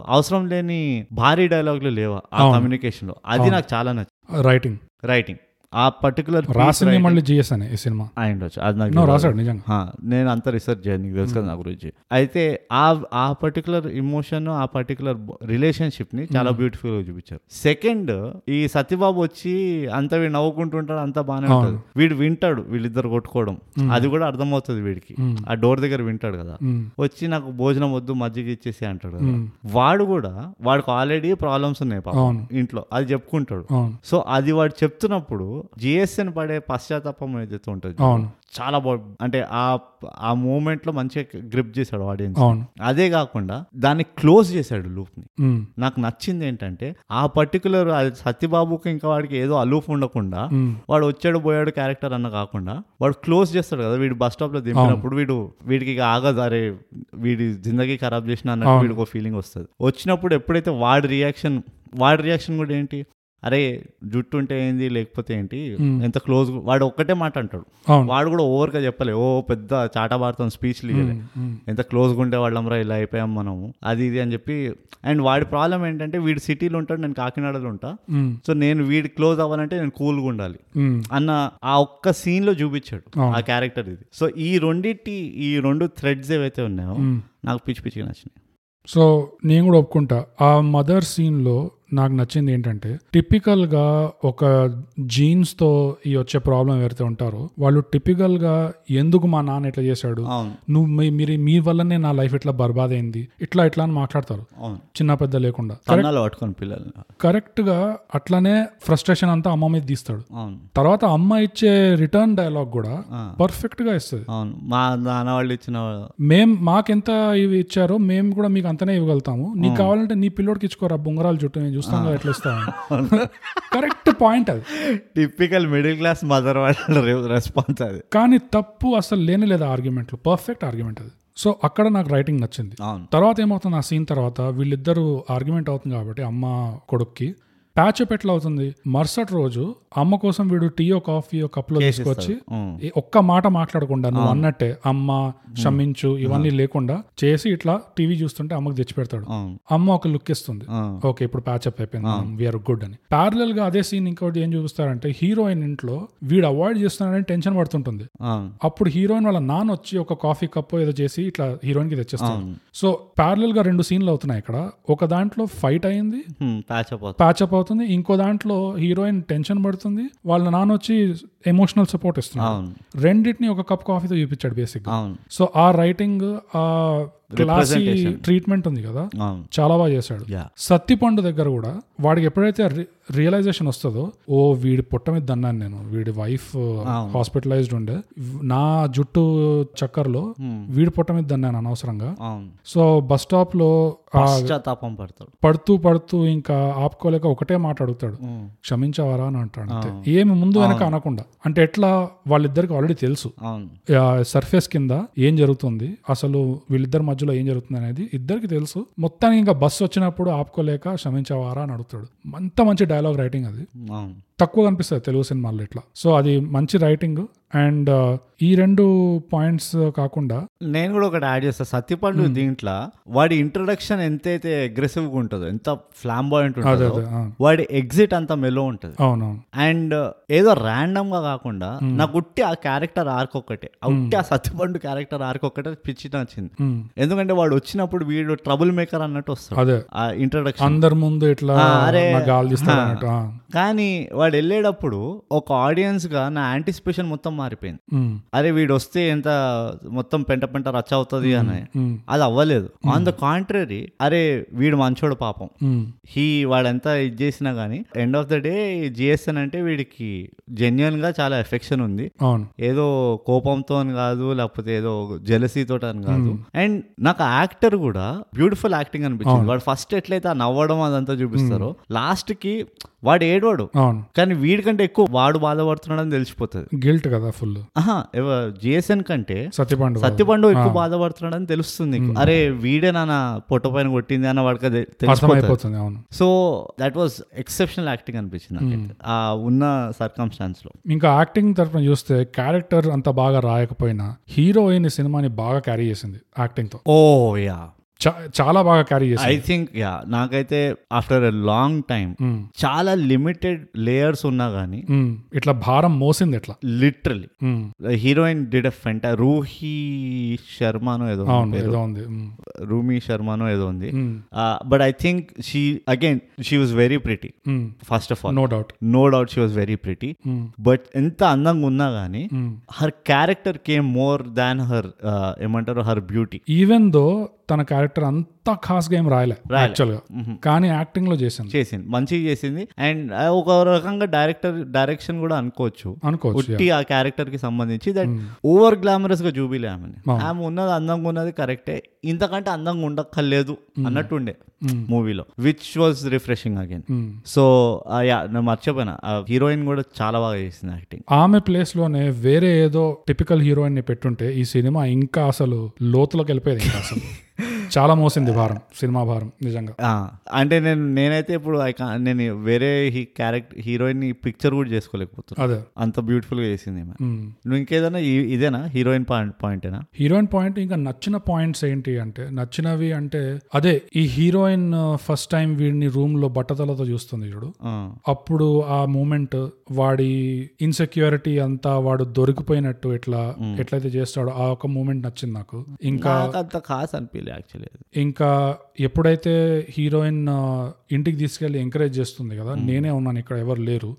అవసరం లేని భారీ డైలాగులు లేవా ఆ కమ్యూనికేషన్లో? అది నాకు చాలా నచ్చింది. రైటింగ్ రైటింగ్ ఆ పర్టికులర్ రాసింది మళ్ళీ జిఎస్ అనే ఈ సినిమా. అయి ఉండొచ్చు అది నాకు. రాశాడు నిజంగా. నేను అంత రీసెర్చ్ చేయను నీకు తెలుసు కదా నా గురించి. అయితే ఆ ఆ పర్టికులర్ ఇమోషన్ ఆ పర్టికులర్ రిలేషన్షిప్ని చాలా బ్యూటిఫుల్గా చూపించారు. సెకండ్ ఈ సత్యబాబు వచ్చి అంత వీడు నవ్వుకుంటుంటాడు అంత బాగానే ఉంటుంది వీడు వింటాడు వీళ్ళిద్దరు కొట్టుకోవడం. అది కూడా అర్థమవుతుంది వీడికి. ఆ డోర్ దగ్గర వింటాడు కదా. వచ్చి నాకు భోజనం వద్దు మజ్జిగ ఇచ్చేసి అంటాడు కదా. వాడు కూడా వాడికి ఆల్రెడీ ప్రాబ్లమ్స్ ఉన్నాయి పాపం ఇంట్లో. అది చెప్పుకుంటాడు. సో అది వాడు చెప్తున్నప్పుడు జిఎస్ఎన్ పడే పశ్చాత్తాపం ఏదైతే ఉంటుంది. అవును. చాలా బాగు అంటే ఆ ఆ మూమెంట్లో మంచిగా గ్రిప్ చేశాడు ఆడియన్స్ అదే కాకుండా దాన్ని క్లోజ్ చేశాడు లూప్ని నాకు నచ్చింది ఏంటంటే ఆ పర్టికులర్ సత్యబాబుకి ఇంకా వాడికి ఏదో అలూఫ్ ఉండకుండా వాడు వచ్చాడు పోయాడు క్యారెక్టర్ అన్న కాకుండా వాడు క్లోజ్ చేస్తాడు కదా వీడు బస్ స్టాప్లో దింపినప్పుడు వీడు వీడికి ఇక ఆగదు అరే వీడి జిందగీ ఖరాబ్ చేసిన అన్నట్టు. వీడికి ఒక ఫీలింగ్ వస్తుంది. వచ్చినప్పుడు ఎప్పుడైతే వాడి రియాక్షన్ వాడి రియాక్షన్ కూడా ఏంటి? అరే జుట్టు ఉంటే ఏంది లేకపోతే ఏంటి. ఎంత క్లోజ్ వాడు ఒక్కటే మాట అంటాడు. వాడు కూడా ఓవర్గా చెప్పలే ఓ పెద్ద చాటాభారతం స్పీచ్ లీగలే ఉమ్, ఉమ్, ఎంత క్లోజ్గా ఉండే వాళ్ళంరా ఇలా అయిపోయాం మనము. అది ఇది అని చెప్పి అండ్ వాడి ప్రాబ్లం ఏంటంటే వీడు సిటీలో ఉంటాడు నేను కాకినాడలో ఉంటా. సో నేను వీడి క్లోజ్ అవ్వాలంటే నేను కూల్గా ఉండాలి. అన్న ఆ ఒక్క సీన్లో చూపించాడు. ఆ క్యారెక్టర్ ఇది. సో ఈ రెండింటి ఈ రెండు థ్రెడ్స్ ఏవైతే ఉన్నాయో. నాకు పిచ్చి పిచ్చిగా నచ్చినాయి. సో నేను కూడా ఒప్పుకుంటా. ఆ మదర్ సీన్లో నాకు నచ్చింది ఏంటంటే టిపికల్గా ఒక జీన్స్తో ఈ వచ్చే ప్రాబ్లం ఎవరైతే ఉంటారో వాళ్ళు టిపికల్గా ఎందుకు మా నాన్న ఇట్లా చేశాడు? నువ్వు మీ- మీరు మీ వల్లనే నా లైఫ్ ఇట్లా బర్బాద్ అయింది ఇట్లా ఇట్లా అని మాట్లాడతారు. చిన్న పెద్ద లేకుండా. కన్నాలు పట్టుకొని పిల్లల్ని. కరెక్ట్గా అట్లానే ఫ్రస్ట్రేషన్ అంతా అమ్మ మీద తీస్తాడు. తర్వాత అమ్మ ఇచ్చే రిటర్న్ డైలాగ్ కూడా పర్ఫెక్ట్గా ఇస్తుంది. మా నాన్న వాళ్ళు ఇచ్చిన మేం మాకెంత ఇవి ఇచ్చారో మేము కూడా మీకు అంతనే ఇవ్వగలుగుతాము. నీకు కావాలంటే నీ పిల్లోడికి ఇచ్చుకోరా బొంగరాలు చుట్టూ నేను చూస్తాను ఎట్లా ఇస్తాను కరెక్ట్ పాయింట్ అది. టిపికల్ మిడిల్ క్లాస్ మదర్ వాళ్ళ రెస్పాన్స్ అది. కానీ తప్పు అసలు లేని లేదా ఆర్గ్యుమెంట్లు పర్ఫెక్ట్ ఆర్గ్యుమెంట్ అది. సో అక్కడ నాకు రైటింగ్ నచ్చింది. తర్వాత ఏమవుతుంది? ఆ సీన్ తర్వాత వీళ్ళిద్దరూ ఆర్గ్యుమెంట్ అవుతుంది కాబట్టి అమ్మ కొడుక్కి ప్యాచప్ ఎట్లా అవుతుంది. మరుసటి రోజు అమ్మ కోసం వీడు టీయో కాఫీయో కప్లో తీసుకొచ్చి ఒక్క మాట మాట్లాడకుండా నువ్వు అన్నట్టే అమ్మ క్షమించు ఇవన్నీ లేకుండా చేసి ఇట్లా టీవీ చూస్తుంటే అమ్మకి తెచ్చి పెడతాడు అమ్మ ఒక లుక్ ఇస్తుంది. ఓకే ఇప్పుడు ప్యాచప్ అయిపోయింది వీఆర్ గుడ్ అని. ప్యారలల్గా అదే సీన్ ఇంకోటి ఏం చూపిస్తారంటే హీరోయిన్ ఇంట్లో వీడు అవాయిడ్ చేస్తున్నాడని టెన్షన్ పడుతుంటుంది. అప్పుడు హీరోయిన్ వాళ్ళ నాన్న వచ్చి ఒక కాఫీ కప్ ఏదో చేసి ఇట్లా హీరోయిన్కి తెచ్చేస్తాడు సో ప్యారలల్గా రెండు సీన్లు అవుతున్నాయి ఇక్కడ. ఒక దాంట్లో ఫైట్ అయింది. ప్యాచ్ ప్యాచప్ అవుతుంది ఇంకో దాంట్లో హీరోయిన్ టెన్షన్ పడుతుంది. వాళ్ళ నాన్న వచ్చి ఎమోషనల్ సపోర్ట్ ఇస్తున్నాడు. రెండింటిని ఒక కప్ కాఫీతో చూపించాడు బేసిక్ సో ఆ రైటింగ్ ఆ క్లాసీ. ట్రీట్మెంట్ ఉంది కదా? చాలా బాగా చేశాడు. సత్తిపండు దగ్గర కూడా వాడికి ఎప్పుడైతే రియలైజేషన్ వస్తుందో ఓ వీడి పుట్ట మీద దన్నాను నేను. వీడి వైఫ్ అవును. హాస్పిటలైజ్డ్ ఉండే. నా జుట్టు చక్కర్లో వీడి పుట్ట మీద దన్నాను అనవసరంగా. సో బస్ స్టాప్లో ఆ పశ్చాత్తాపం పడతాడు. పడుతూ పడుతూ ఇంకా ఆపుకోలేక ఒకటే మాట అడుగుతాడు. ఉమ్, క్షమించవారా అని అంటాడు అంతే. ఏమి ముందు వెనక అనకుండా. అంటే ఎట్లా వాళ్ళిద్దరికి ఆల్రెడీ తెలుసు. సర్ఫేస్ కింద ఏం జరుగుతుంది? అసలు వీళ్ళిద్దరి మధ్యలో ఏం జరుగుతుంది అనేది ఇద్దరికి తెలుసు. మొత్తానికి ఇంకా బస్సు వచ్చినప్పుడు ఆపుకోలేక క్షమించవారా అని అడుగుతాడు. అంత మంచి డైలాగ్ రైటింగ్ అది. తక్కువ కనిపిస్తుంది తెలుగు సినిమాల్లో ఇట్లా. సో అది మంచి రైటింగ్ అండ్ ఈ రెండు పాయింట్స్ కాకుండా నేను కూడా ఒకటి యాడ్ చేస్తా. సత్యపండు దీంట్లో వాడి ఇంట్రొడక్షన్ ఎంతైతే అగ్రెసివ్గా ఉంటుందో ఎంత ఫ్లాంబాయింట్ ఉంటుందో వాడి ఎగ్జిట్ అంత మెలో ఉంటుంది. అవునవును. అండ్ ఏదో ర్యాండమ్గా కాకుండా నాకు ఉట్టి ఆ క్యారెక్టర్ ఆర్క్ ఒక్కటే. ఆ ఉట్టి ఆ సత్యపండు క్యారెక్టర్ ఆర్క్ ఒక్కటే పిచ్చి నచ్చింది. ఎందుకంటే వాడు వచ్చినప్పుడు వీడు ట్రబుల్ మేకర్ అన్నట్టు వస్తాడు ఆ ఇంట్రొడక్షన్ అందరి ముందు ఇట్లా అరే, కానీ వాడు వెళ్ళేటప్పుడు ఒక ఆడియన్స్గా నా యాంటిసిపేషన్ మొత్తం మారిపోయింది. అరే వీడు వస్తే ఎంత మొత్తం పెంట పెంట రచ్చ అవుతుంది అని. అది అవ్వలేదు. ఆన్ ద కాంట్రరీ అరే వీడు మంచోడు పాపం. హీ వాడంతా ఇది చేసినా గానీ end of the day GSN అంటే వీడికి జెన్యున్గా చాలా ఎఫెక్షన్ ఉంది. ఏదో కోపంతో అని కాదు లేకపోతే ఏదో జెలసీతో అని కాదు. అండ్ నాకు యాక్టర్ కూడా బ్యూటిఫుల్ యాక్టింగ్ అనిపించింది. వాడు ఫస్ట్ ఎట్లయితే నవ్వడం అదంతా చూపిస్తారో లాస్ట్కి వాడు ఏడవాడు కానీ వీడికంటే ఎక్కువ వాడు బాధపడుతున్నాడని తెలిసిపోతుంది. గిల్ట్ కదా ఫుల్ ఆహా జిఎస్ఎన్ కంటే సత్యపండు. సత్యపండు ఎక్కువ బాధపడుతున్నాడని తెలుస్తుంది. అరే వీడే నాన్న పొట్ట పైన కొట్టింది అన్న వాడికి తెలిసిపోతుంది. అవును. So that was exceptional acting అనిపించింది. ఆ ఉన్న సర్కమ్స్టాన్స్లో ఇంకా యాక్టింగ్ తరఫున చూస్తే క్యారెక్టర్ అంత బాగా రాయకపోయినా హీరోయిన్ సినిమాని బాగా క్యారీ చేసింది యాక్టింగ్తో. ఓ యా చాలా బాగా క్యారీ ఐ థింక్ యా నాకైతే ఆఫ్టర్ ఎ లాంగ్ టైం చాలా లిమిటెడ్ లేయర్స్ ఉన్నా గానీ ఉమ్, ఇట్లా భారం మోసింది ఎట్లా? లిటరలీ హీరోయిన్ డిడ్ ఎ ఫెంట రూహీ శర్మనో ఏదో ఉంది రూమీ శర్మనో ఏదో ఉంది. But I think she again she was very pretty first of all no doubt no doubt she was very pretty but ఎంత అందంగా ఉన్నా గానీ. Her character came more than her ఏమంటారు హర్ బ్యూటీ ఈవెన్ దో తన క్యారెక్టర్ అంతా ఖాస్ గేమ్ రాయలే యాక్చువల్గా. కానీ యాక్టింగ్లో చేసింది. చేసింది. మంచిగా చేసింది. అండ్ ఒక రకంగా డైరెక్టర్ డైరెక్షన్ కూడా అనుకోవచ్చు. అనుకోవచ్చు ఆ క్యారెక్టర్కి సంబంధించి దట్ ఓవర్ గ్లామరస్గా చూపిలే ఆమెని. ఆమె ఉన్నది అందంగా ఉన్నది కరెక్టే ఇంతకంటే అందంగా ఉండక్కర్లేదు అన్నట్టుండే మూవీలో which was refreshing again. So yeah నేను మర్చిపోయినా. హీరోయిన్ కూడా చాలా బాగా చేసింది యాక్టింగ్. ఆమె ప్లేస్లోనే వేరే ఏదో టిపికల్ హీరోయిన్ని పెట్టుంటే ఈ సినిమా ఇంకా అసలు లోతులోకి వెళ్ళిపోయేది ఇంకా అసలు. చాలా మోసింది భారం సినిమా భారం నిజంగా. అంటే నేను నేనైతే ఇప్పుడు నేను వేరే హీ క్యారెక్టర్ హీరోయిన్ పిక్చర్ కూడా చేసుకోలేకపోతున్నా. అదే. అంత బ్యూటిఫుల్గా చేసింది. నువ్వు ఇంకేదైనా ఇదేనా? హీరోయిన్ పాయింట్ పాయింటేనా? హీరోయిన్ పాయింట్ ఇంకా నచ్చిన పాయింట్స్ ఏంటి అంటే నచ్చినవి అంటే అదే ఈ హీరోయిన్ ఫస్ట్ టైం వీడిని రూమ్లో బట్టతలతో చూస్తుంది చూడు. అప్పుడు ఆ మూమెంట్ వాడి ఇన్సెక్యూరిటీ అంతా వాడు దొరికిపోయినట్టు ఎట్లా ఎట్లయితే చేస్తాడో ఆ ఒక మూమెంట్ నచ్చింది నాకు. ఇంకా అంత ఖాస్ అనిపించలే యాక్చువల్లీ. ఇంకా ఎప్పుడైతే హీరోయిన్ ఇంటికి తీసుకెళ్ళి ఎంకరేజ్ చేస్తుంది కదా నేనే ఉన్నాను ఇక్కడ ఎవరు లేరు.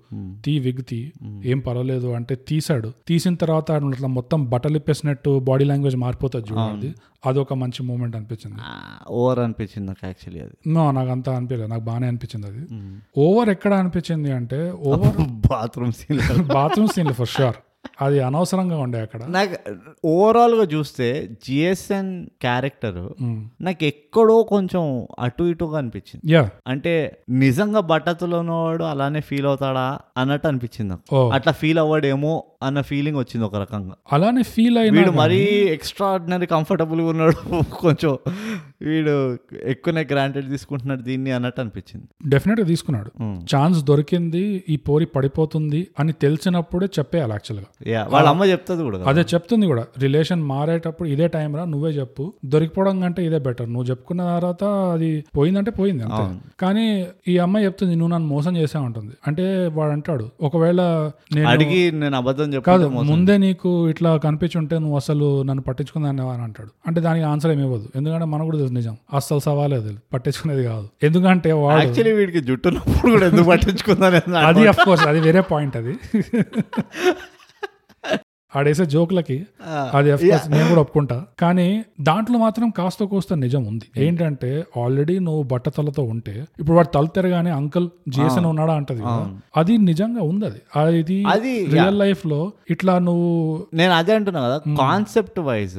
తీ విగ్ తీ ఏం పర్వాలేదు అంటే తీసాడు తీసిన తర్వాత ఇట్లా మొత్తం బట్టలు ఇప్పేసినట్టు బాడీ లాంగ్వేజ్ మారిపోతుంది చూడండి అది. ఒక మంచి మూమెంట్ అనిపించింది. ఓవర్ అనిపించింది నాకు యాక్చువల్లీ అది. నో నాకు అంత అనిపించలేదు. నాకు బాగానే అనిపించింది అది. ఓవర్ ఎక్కడ అనిపించింది అంటే ఓవర్ బాత్రూమ్ సీన్ బాత్రూమ్ సీన్లు ఫర్ షూర్ అది అనవసరంగా ఉండే అక్కడ. నాకు ఓవరాల్గా చూస్తే జిఎస్ఎన్ క్యారెక్టర్ మ్మ్. నాకు ఎక్కడో కొంచెం అటు ఇటుగా అనిపించింది. యా అంటే నిజంగా బట్టతులో ఉన్నవాడు అలానే ఫీల్ అవుతాడా అన్నట్టు అనిపించింది ఓ అట్లా ఫీల్ అవ్వడేమో అన్న ఫీలింగ్ వచ్చింది ఒక రకంగా. అలానే ఫీల్ వీడు మరీ ఎక్స్ట్రాడినరీ కంఫర్టబుల్గా ఉన్నాడు కొంచెం వీడు ఎక్కువనే గ్రాంటెడ్ తీసుకుంటున్నాడు దీన్ని అన్నట్టు అనిపించింది. డెఫినెట్గా తీసుకున్నాడు. Hmm. ఛాన్స్ దొరికింది ఈ పోరి పడిపోతుంది అని తెలిసినప్పుడే చెప్పేయాలి యాక్చువల్గా. యా వాళ్ళ అమ్మ చెప్తుంది కూడా. అదే చెప్తుంది కూడా. రిలేషన్ మారేటప్పుడు ఇదే టైం రా నువ్వే చెప్పు. దొరికిపోవడం కంటే ఇదే బెటర్ నువ్వు చెప్పుకున్న తర్వాత అది పోయిందంటే పోయింది అంతే. కానీ ఈ అమ్మాయి చెప్తుంది నువ్వు నన్ను మోసం చేసా ఉంటుంది అంటే వాడు అంటాడు ఒకవేళ నేను అడిగి నేను అబద్ధం కాదు ముందే నీకు ఇట్లా కనిపించుంటే నువ్వు అసలు నన్ను పట్టించుకుందాన్ని అని అంటాడు. అంటే దానికి ఆన్సర్ ఏమి ఇవ్వదు. ఎందుకంటే మనకు కూడా తెలుసు నిజం. అస్సలు సవాలేదు పట్టించుకునేది కాదు. ఎందుకంటే వాడు యాక్చువల్లీ వీడికి జుట్టున్నప్పుడు కూడా ఎందుకు పట్టించుకుందని అది అఫ్ కోర్స్ అది వేరే పాయింట్ అది. ఆడేసే జోకులకి అది కోర్స్ నేను కూడా ఒప్పుకుంటా. కానీ దాంట్లో మాత్రం కాస్త కోస్త నిజం ఉంది. ఏంటంటే ఆల్రెడీ నువ్వు బట్టతలతో ఉంటే ఇప్పుడు వాడు తల తెరగానే అంకుల్ జేసన్ ఉన్నాడా అంటది. అది నిజంగా ఉంది అది. అది అది రియల్ లైఫ్లో ఇట్లా నువ్వు నేను అదే అంటున్నా కదా కాన్సెప్ట్ వైజ్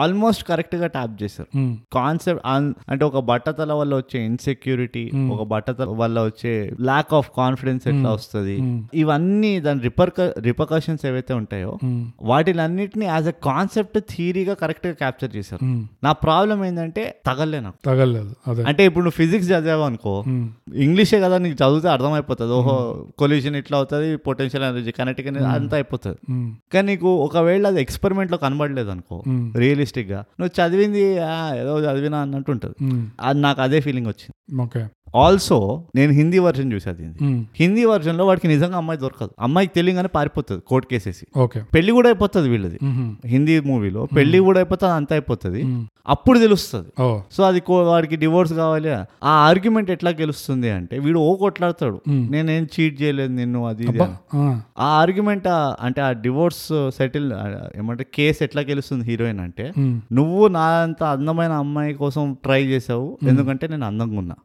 ఆల్మోస్ట్ కరెక్ట్గా ట్యాప్ చేశారు. కాన్సెప్ట్ అంటే ఒక బట్టతల వల్ల వచ్చే ఇన్సెక్యూరిటీ ఒక బట్టతల వల్ల వచ్చే ల్యాక్ ఆఫ్ కాన్ఫిడెన్స్ ఎట్లా వస్తుంది? ఇవన్నీ దాని రిపర్క రిపర్కషన్స్ ఏవైతే ఉంటాయో మ్, వాటిలన్నిటిని యాజ్ ఎ కాన్సెప్ట్ థియరీగా కరెక్ట్గా క్యాప్చర్ చేశారు. నా ప్రాబ్లం ఏంటంటే తగలే నాకు. తగలేదు అంటే ఇప్పుడు నువ్వు ఫిజిక్స్ చదివావు అనుకో ఇంగ్లీషే కదా నీకు చదివితే అర్థమైపోతుంది. ఓహో కొల్యూషన్ ఇట్లా అవుతుంది పొటెన్షియల్ ఎనర్జీ కనెక్ట్ అంతా అయిపోతుంది. కానీ నీకు ఒకవేళ అది ఎక్స్పెరిమెంట్లో కనబడలేదు అనుకో రియలిస్టిక్గా నువ్వు చదివింది "ఆ, ఏదో చదివినా అన్నట్టు ఉంటుంది. అది నాకు అదే ఫీలింగ్ వచ్చింది. ఓకే. ఆల్సో నేను హిందీ వర్షన్ చూసాది మ్, హిందీ వర్షన్లో వాడికి నిజంగా అమ్మాయి దొరకదు. అమ్మాయికి తెలియగానే పారిపోతుంది కోర్టు కేసేసి పెళ్ళి కూడా అయిపోతుంది వీళ్ళది. మ్హూ. హిందీ మూవీలో పెళ్ళి కూడా అయిపోతుంది అంత అయిపోతుంది. అప్పుడు తెలుస్తుంది. సో అది వాడికి డివోర్స్ కావాలి. ఆ ఆర్గ్యుమెంట్ ఎట్లా గెలుస్తుంది అంటే వీడు ఓ కొట్లాడతాడు. నేనేం చీట్ చేయలేదు నిన్ను అది. ఆ, ఆర్గ్యుమెంట్ అంటే ఆ డివోర్స్ సెటిల్ ఏమంటే కేసు ఎట్లా గెలుస్తుంది హీరోయిన్ అంటే నువ్వు నా అంత అందమైన అమ్మాయి కోసం ట్రై చేసావు. ఎందుకంటే నేను అందంగా ఉన్నా.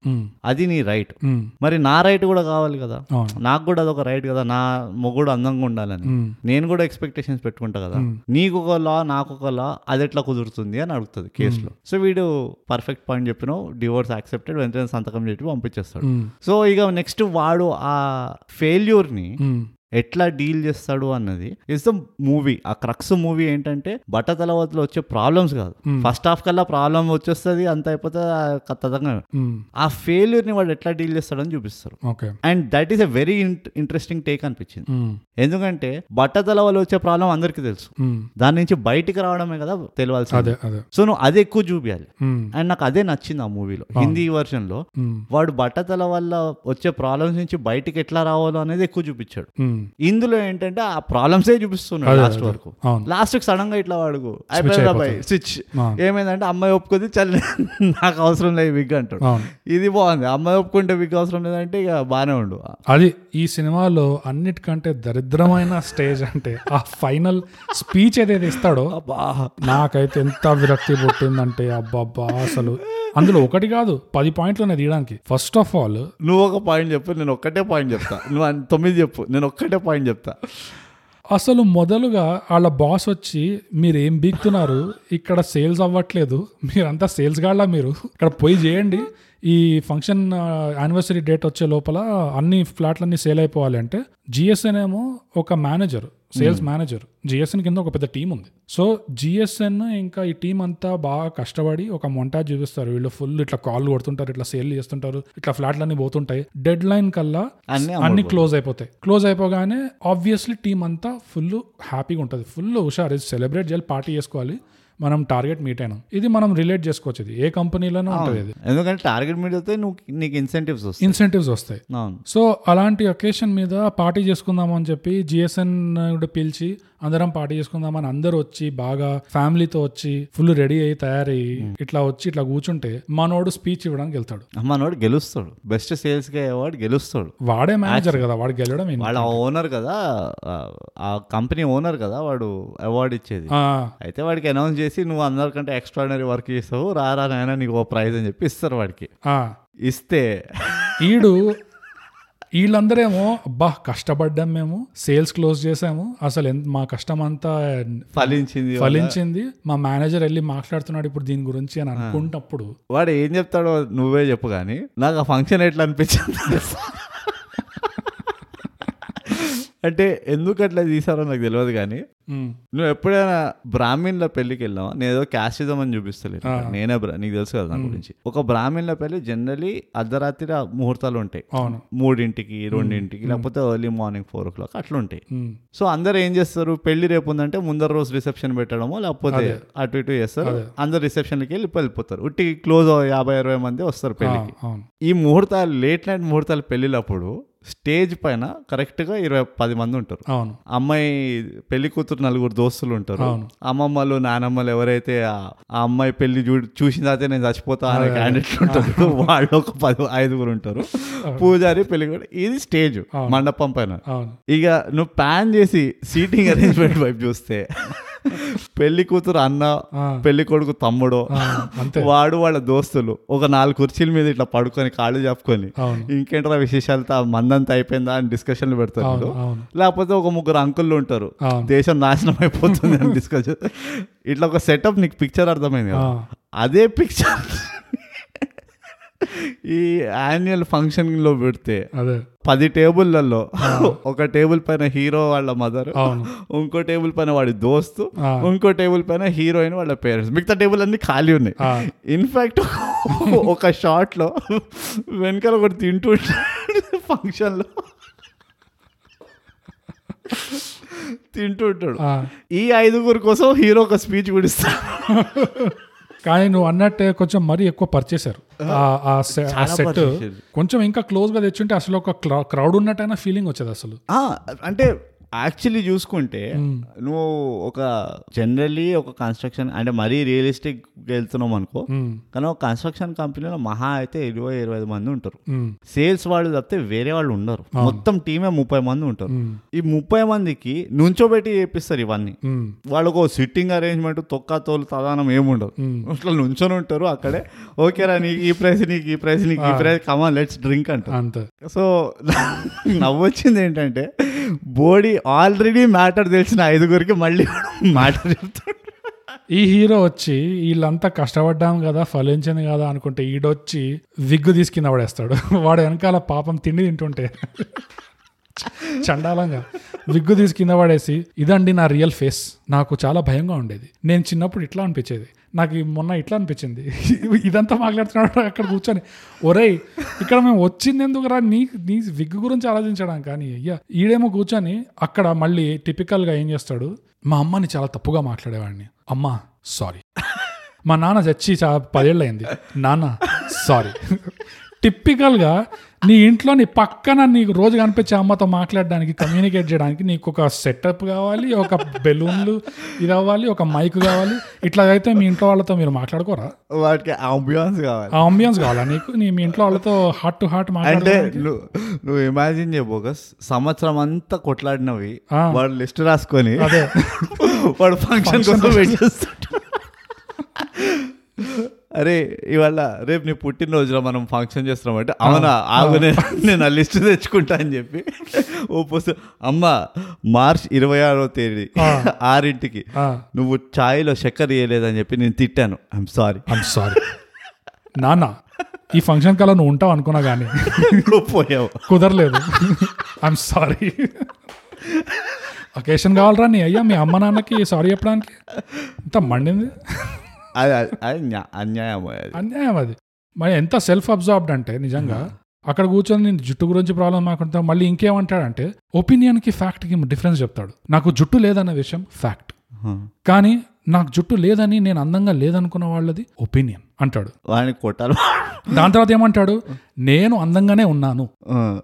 అది నీ రైట్ మరి నా రైట్ కూడా కావాలి కదా. నాకు కూడా అదొక రైట్ కదా. నా మొగుడు అందంగా ఉండాలని. నేను కూడా ఎక్స్పెక్టేషన్స్ పెట్టుకుంటా కదా. నీకు ఒక లా నాకు ఒక లా అది ఎట్లా కుదురుతుంది అని అడుగుతుంది కేసులో. సో వీడు పర్ఫెక్ట్ పాయింట్ చెప్పినావు. డివోర్స్ యాక్సెప్టెడ్ వెంటనే సంతకం చెప్పి పంపించేస్తాడు. సో ఇక నెక్స్ట్ వాడు ఆ ఫెయిల్యూర్ని మ్, ఎట్లా డీల్ చేస్తాడు అన్నది ఇస్ ద మూవీ ఆ క్రక్స్ మూవీ ఏంటంటే బట్టతలవతలో వచ్చే ప్రాబ్లమ్స్ కాదు. Hmm. ఫస్ట్ హాఫ్ కల్లా ప్రాబ్లం వచ్చేస్తుంది అంత అయిపోతుంది ఆ కథంగా ఆ ఫెయిల్యూర్ని వాడు ఎట్లా డీల్ చేస్తాడని చూపిస్తారు. And that is a very interesting take అనిపించింది. మ్, ఎందుకంటే బట్టతల వల్ల వచ్చే ప్రాబ్లం అందరికీ తెలుసు. దాని నుంచి బయటికి రావడమే కదా తెలియాల్సింది. సో నువ్వు అది ఎక్కువ చూపించాలి అండ్ నాకు అదే నచ్చింది ఆ మూవీలో హిందీ వర్షన్లో వాడు బట్టతల వల్ల వచ్చే ప్రాబ్లమ్స్ నుంచి బయటికి ఎట్లా రావాలో అనేది ఎక్కువ చూపించాడు. ఇందులో ఏంటంటే ఆ ప్రాబ్లమ్సే చూపిస్తున్నాడు లాస్ట్ వరకు. లాస్ట్ సడన్గా ఇట్లా వాడుకు. అయిపోయింది అబ్బాయి స్విచ్. ఏమైందంటే అమ్మాయి ఒప్పుకుంది చల్ నాకు అవసరం లేదు విగ్ అంటాడు. ఇది బాగుంది. అమ్మాయి ఒప్పుకుంటే విగ్ అవసరం లేదంటే ఇక బాగానే ఉండు. అది ఈ సినిమాలో అన్నిటికంటే దరిద్రమైన స్టేజ్ అంటే ఆ ఫైనల్ స్పీచ్ ఏదైతే ఇస్తాడో అబ్బా. నాకైతే ఎంత విరక్తి పుట్టిందంటే అబ్బబ్బా అసలు అందులో ఒకటి కాదు పది పాయింట్లు ఉన్నాయి తీయడానికి. ఫస్ట్ ఆఫ్ ఆల్ నువ్వు ఒక పాయింట్ చెప్పు నేను ఒక్కటే పాయింట్ చెప్తా. నువ్వు తొమ్మిది చెప్పు నేను ఒక్కటే పాయింట్ చెప్తా. అసలు మొదలుగా వాళ్ళ బాస్ వచ్చి మీరు ఏం బీక్తున్నారు? ఇక్కడ సేల్స్ అవ్వట్లేదు. మీరంతా సేల్స్ గాళ్ళ మీరు? ఇక్కడ పోయి చేయండి. ఈ ఫంక్షన్ యానివర్సరీ డేట్ వచ్చే లోపల అన్ని ఫ్లాట్లన్నీ సేల్ అయిపోవాలి అంటే జిఎస్ఎన్ ఏమో ఒక మేనేజర్ సేల్స్ మేనేజర్ జిఎస్ఎన్ కింద ఒక పెద్ద టీం ఉంది. సో జిఎస్ఎన్ ఇంకా ఈ టీం అంతా బాగా కష్టపడి ఒక మొంటాజ్ చూపిస్తారు. వీళ్ళు ఫుల్ ఇట్లా కాల్ కొడుతుంటారు ఇట్లా సేల్ చేస్తుంటారు ఇట్లా ఫ్లాట్లన్నీ పోతుంటాయి. డెడ్ లైన్ కల్లా అన్ని అన్ని క్లోజ్ అయిపోతాయి. క్లోజ్ అయిపోగానే ఆబ్వియస్లీ టీం అంతా ఫుల్ హ్యాపీగా ఉంటుంది. ఫుల్ హుషారు. సెలబ్రేట్ చేయాలి పార్టీ చేసుకోవాలి. మనం టార్గెట్ మీట్ అయినాం. ఇది మనం రిలేట్ చేసుకోవచ్చు ఇది. ఏ కంపెనీలోనూ ఉంటుంది ఇది. ఎందుకంటే టార్గెట్ మీట్ అయితే నువ్వు నీకు ఇన్సెంటివ్స్ వస్తాయి. ఇన్సెంటివ్స్ వస్తాయి. సో అలాంటి ఒకేషన్ మీద పార్టీ చేసుకుందాం అని చెప్పి జిఎస్ఎన్ కూడా పిలిచి అందరం పార్టీ చేసుకుందామని అందరూ వచ్చి బాగా ఫ్యామిలీతో వచ్చి ఫుల్ రెడీ అయ్యి తయారయ్యి ఇట్లా వచ్చి ఇట్లా కూర్చుంటే మనోడు స్పీచ్ ఇవ్వడానికి వెళ్తాడు. మనోడు గెలుస్తాడు. బెస్ట్ సేల్స్గా అవార్డు గెలుస్తాడు. వాడే మేనేజర్ కదా వాడు గెలవడం? వాళ్ళ ఓనర్ కదా ఆ- కంపెనీ ఓనర్ కదా వాడు అవార్డు ఇచ్చేది. అయితే వాడికి అనౌన్స్ చేసి నువ్వు అందరికంటే ఎక్స్ట్రాడనరీ వర్క్ చేస్తావు రారా నాయన నీకు ఓ ప్రైజ్ అని చెప్పి ఇస్తారు వాడికి. ఆ. ఇస్తే. ఈడు వీళ్ళందరేమో అబ్బా కష్టపడ్డాం మేము సేల్స్ క్లోజ్ చేసాము అసలు ఎంత మా కష్టం అంతా ఫలించింది ఫలించింది. మా మేనేజర్ వెళ్ళి మాట్లాడుతున్నాడు ఇప్పుడు దీని గురించి అని అనుకుంటప్పుడు. వాడు ఏం చెప్తాడో నువ్వే చెప్పు కానీ నాకు ఆ ఫంక్షన్ ఎట్లా అనిపించింది? అంటే ఎందుకు అట్లా తీసారో నాకు తెలియదు కానీ నువ్వు ఎప్పుడైనా బ్రాహ్మణుల పెళ్ళికి వెళ్ళావా? నేను ఏదో క్యాస్టిజం అని చూపిస్తలేదు. నేనే బ్రా- నీకు తెలుసు కదా నా గురించి. ఒక బ్రాహ్మణుల పెళ్ళి జనరలీ అర్ధరాత్రి ఆ ముహూర్తాలు ఉంటాయి. మూడింటికి రెండింటికి లేకపోతే early morning four o'clock అట్లా ఉంటాయి. సో అందరు ఏం చేస్తారు? పెళ్ళి రేపు ఉందంటే ముందర రోజు రిసెప్షన్ పెట్టడమో లేకపోతే అటు ఇటు చేస్తారు. అందరు రిసెప్షన్కి వెళ్ళి వెళ్ళిపోతారు. ఉట్టి క్లోజ్ యాభై అరవై మంది వస్తారు పెళ్ళికి ఈ ముహూర్తాలు లేట్ నైట్ ముహూర్తాలు పెళ్ళినప్పుడు స్టేజ్ పైన కరెక్ట్గా ఇరవై పది మంది ఉంటారు. అవును. అమ్మాయి పెళ్ళి కూతురు నలుగురు దోస్తులు ఉంటారు. అవును. అమ్మమ్మలు నానమ్మలు ఎవరైతే ఆ అమ్మాయి పెళ్ళి చూ చూసిన తర్వాత నేను చచ్చిపోతా అనే క్యాండిడేట్లు ఉంటారు వాళ్ళు ఒక పది ఐదుగురు ఉంటారు. పూజారి పెళ్ళి కూడా ఇది స్టేజ్ మండపం పైన. ఇక నువ్వు ప్యాన్ చేసి సీటింగ్ అరేంజ్మెంట్ వైపు చూస్తే పెళ్ళి కూతురు అన్న పెళ్ళి కొడుకు తమ్ముడు. వాడు వాళ్ళ దోస్తులు. ఒక నాలుగు కుర్చీల మీద ఇట్లా పడుకొని కాళ్ళు చెప్పుకొని ఇంకేంట్రా విశేషాలతో మందంతా అయిపోయిందా అని డిస్కషన్లు పెడతారు లేకపోతే ఒక ముగ్గురు అంకుళ్ళు ఉంటారు. దేశం నాశనం అయిపోతుంది అని డిస్కస్ ఇట్లా ఒక సెటప్ నీకు పిక్చర్ అర్థమైంది కదా. అదే పిక్చర్ ఈ యాన్యువల్ ఫంక్షన్లో పెడితే అదే. పది టేబుల్లలో ఒక టేబుల్ పైన హీరో వాళ్ళ మదర్ ఇంకో టేబుల్ పైన వాడి దోస్తు. ఇంకో టేబుల్ పైన హీరోయిన్ వాళ్ళ పేరెంట్స్. మిగతా టేబుల్ అన్ని ఖాళీ ఉన్నాయి. ఇన్ఫాక్ట్ ఒక షాట్లో వెనకాల ఒకటి తింటూ ఫంక్షన్లో. తింటూ ఉంటాడు. ఈ ఐదుగురు కోసం హీరో ఒక స్పీచ్ కూడా ఇస్తాడు. కానీ నువ్వు అన్నట్టే కొంచెం మరీ ఎక్కువ పర్చేశారు ఆ- సెట్. కొంచెం ఇంకా క్లోజ్గా తెచ్చుంటే అసలు ఒక క్రౌడ్ ఉన్నట్టయినా ఫీలింగ్ వచ్చేది అసలు. అంటే యాక్చువల్లీ చూసుకుంటే నువ్వు ఒక జనరల్లీ ఒక కన్స్ట్రక్షన్ అంటే మరీ రియలిస్టిక్ వెళ్తున్నాం అనుకో కానీ ఒక కన్స్ట్రక్షన్ కంపెనీలో మహా అయితే ఇరవై ఇరవై ఐదు మంది ఉంటారు. సేల్స్ వాళ్ళు తప్పితే వేరే వాళ్ళు ఉండరు. మొత్తం టీమే ముప్పై మంది ఉంటారు. ఈ ముప్పై మందికి నుంచోబెట్టి చేపిస్తారు ఇవన్నీ. వాళ్ళకు సిట్టింగ్ అరేంజ్మెంట్ తొక్క తోలు తదానం ఏముండదు. అట్లా నుంచొని ఉంటారు అక్కడే. ఓకేరా నీకు ఈ ప్రైస్ నీకు ఈ ప్రైస్ నీకు ఈ ప్రైస్ కమాన్ లెట్స్ డ్రింక్ అంటారు. అంతే. సో నవ్వొచ్చింది ఏంటంటే బోడీ ఆల్రెడీ మ్యాటర్ తెలిసిన ఐదుగురికి మళ్ళీ మ్యాటర్ చెప్తాడు. ఈ హీరో వచ్చి వీళ్ళంతా కష్టపడ్డాం కదా ఫలించింది కదా అనుకుంటే ఈడొచ్చి విగ్గు తీసుకుని కింద పడేస్తాడు. వాడు వెనకాల పాపం తిండి తింటుంటే. చండాలంగా. విగ్గు తీసి కింద పడేసి ఇదండి నా రియల్ ఫేస్. నాకు చాలా భయంగా ఉండేది. నేను చిన్నప్పుడు ఇట్లా అనిపించేది. నాకు మొన్న ఇట్లా అనిపించింది. ఇదంతా మాట్లాడుతున్నాడు అక్కడ కూర్చొని. ఒరేయ్ ఇక్కడ మేము వచ్చింది ఎందుకురా నీ నీ విగ్గు గురించి ఆలోచించడం కానీ అయ్యా. ఈడేమో కూర్చొని అక్కడ మళ్ళీ టిపికల్గా ఏం చేస్తాడు? మా అమ్మని చాలా తప్పుగా మాట్లాడేవాడిని. అమ్మ సారీ మా నాన్న చచ్చి చాలా పదేళ్ళు అయింది నాన్న సారీ టిపికల్గా నీ ఇంట్లో నీ పక్కన నీకు రోజు కనిపించే అమ్మతో మాట్లాడడానికి కమ్యూనికేట్ చేయడానికి నీకు ఒక సెటప్ కావాలి ఒక బెలూన్లు ఇది అవ్వాలి ఒక మైక్ కావాలి. ఇట్లా అయితే మీ ఇంట్లో వాళ్ళతో మీరు మాట్లాడుకోరా? వాటికి అంబియాన్స్ కావాలి. ఆ అంబియన్స్ కావాలా నీకు? నీ మీ ఇంట్లో వాళ్ళతో హార్ట్ టు హార్ట్ అంటే మాట్లాడడానికి? నువ్వు ఇమాజిన్ చేయబోగస్ సంవత్సరం అంతా కొట్లాడినవి. వాడు లిస్ట్ రాసుకొని అదే. వాడు ఫంక్షన్ కోసం వెయిట్ చేస్తాడు. అరే ఇవాళ రేపు నీ పుట్టినరోజులో మనం ఫంక్షన్ చేస్తున్నాం అంటే అవునా? ఆగు నేను నేను ఆ లిస్ట్ తెచ్చుకుంటా అని చెప్పి ఓ పుస్తకం అమ్మ మార్చ్ ఇరవై ఆరో తేదీ. ఆరింటికి నువ్వు ఛాయ్లో చక్కెర వేయలేదని చెప్పి నేను తిట్టాను. ఐఎమ్ సారీ ఐమ్ సారీ నాన్న ఈ ఫంక్షన్ కల్లా నువ్వు ఉంటావు అనుకున్నా కానీ పోయావు కుదరలేదు. ఐఎమ్ సారీ అకేషన్ కావాలరా నీ అయ్యా మీ అమ్మ నాన్నకి సారీ చెప్పడానికి. ఇంత మండింది. అది అది- అది న్యా- అన్యాయం అన్యాయం అది. మరి ఎంత సెల్ఫ్ అబ్జార్బ్డ్ అంటే నిజంగా అక్కడ కూర్చొని నేను జుట్టు గురించి ప్రాబ్లం మాకుంటా మళ్ళీ ఇంకేమంటాడంటే ఒపీనియన్కి ఫ్యాక్ట్కి డిఫరెన్స్ చెప్తాడు. నాకు జుట్టు లేదన్న విషయం ఫ్యాక్ట్ కానీ నాకు జుట్టు లేదని నేను అందంగా లేదనుకున్న వాళ్ళది ఒపీనియన్ అంటాడు. కొట్టాలి. దాని తర్వాత ఏమంటాడు? నేను అందంగానే ఉన్నాను.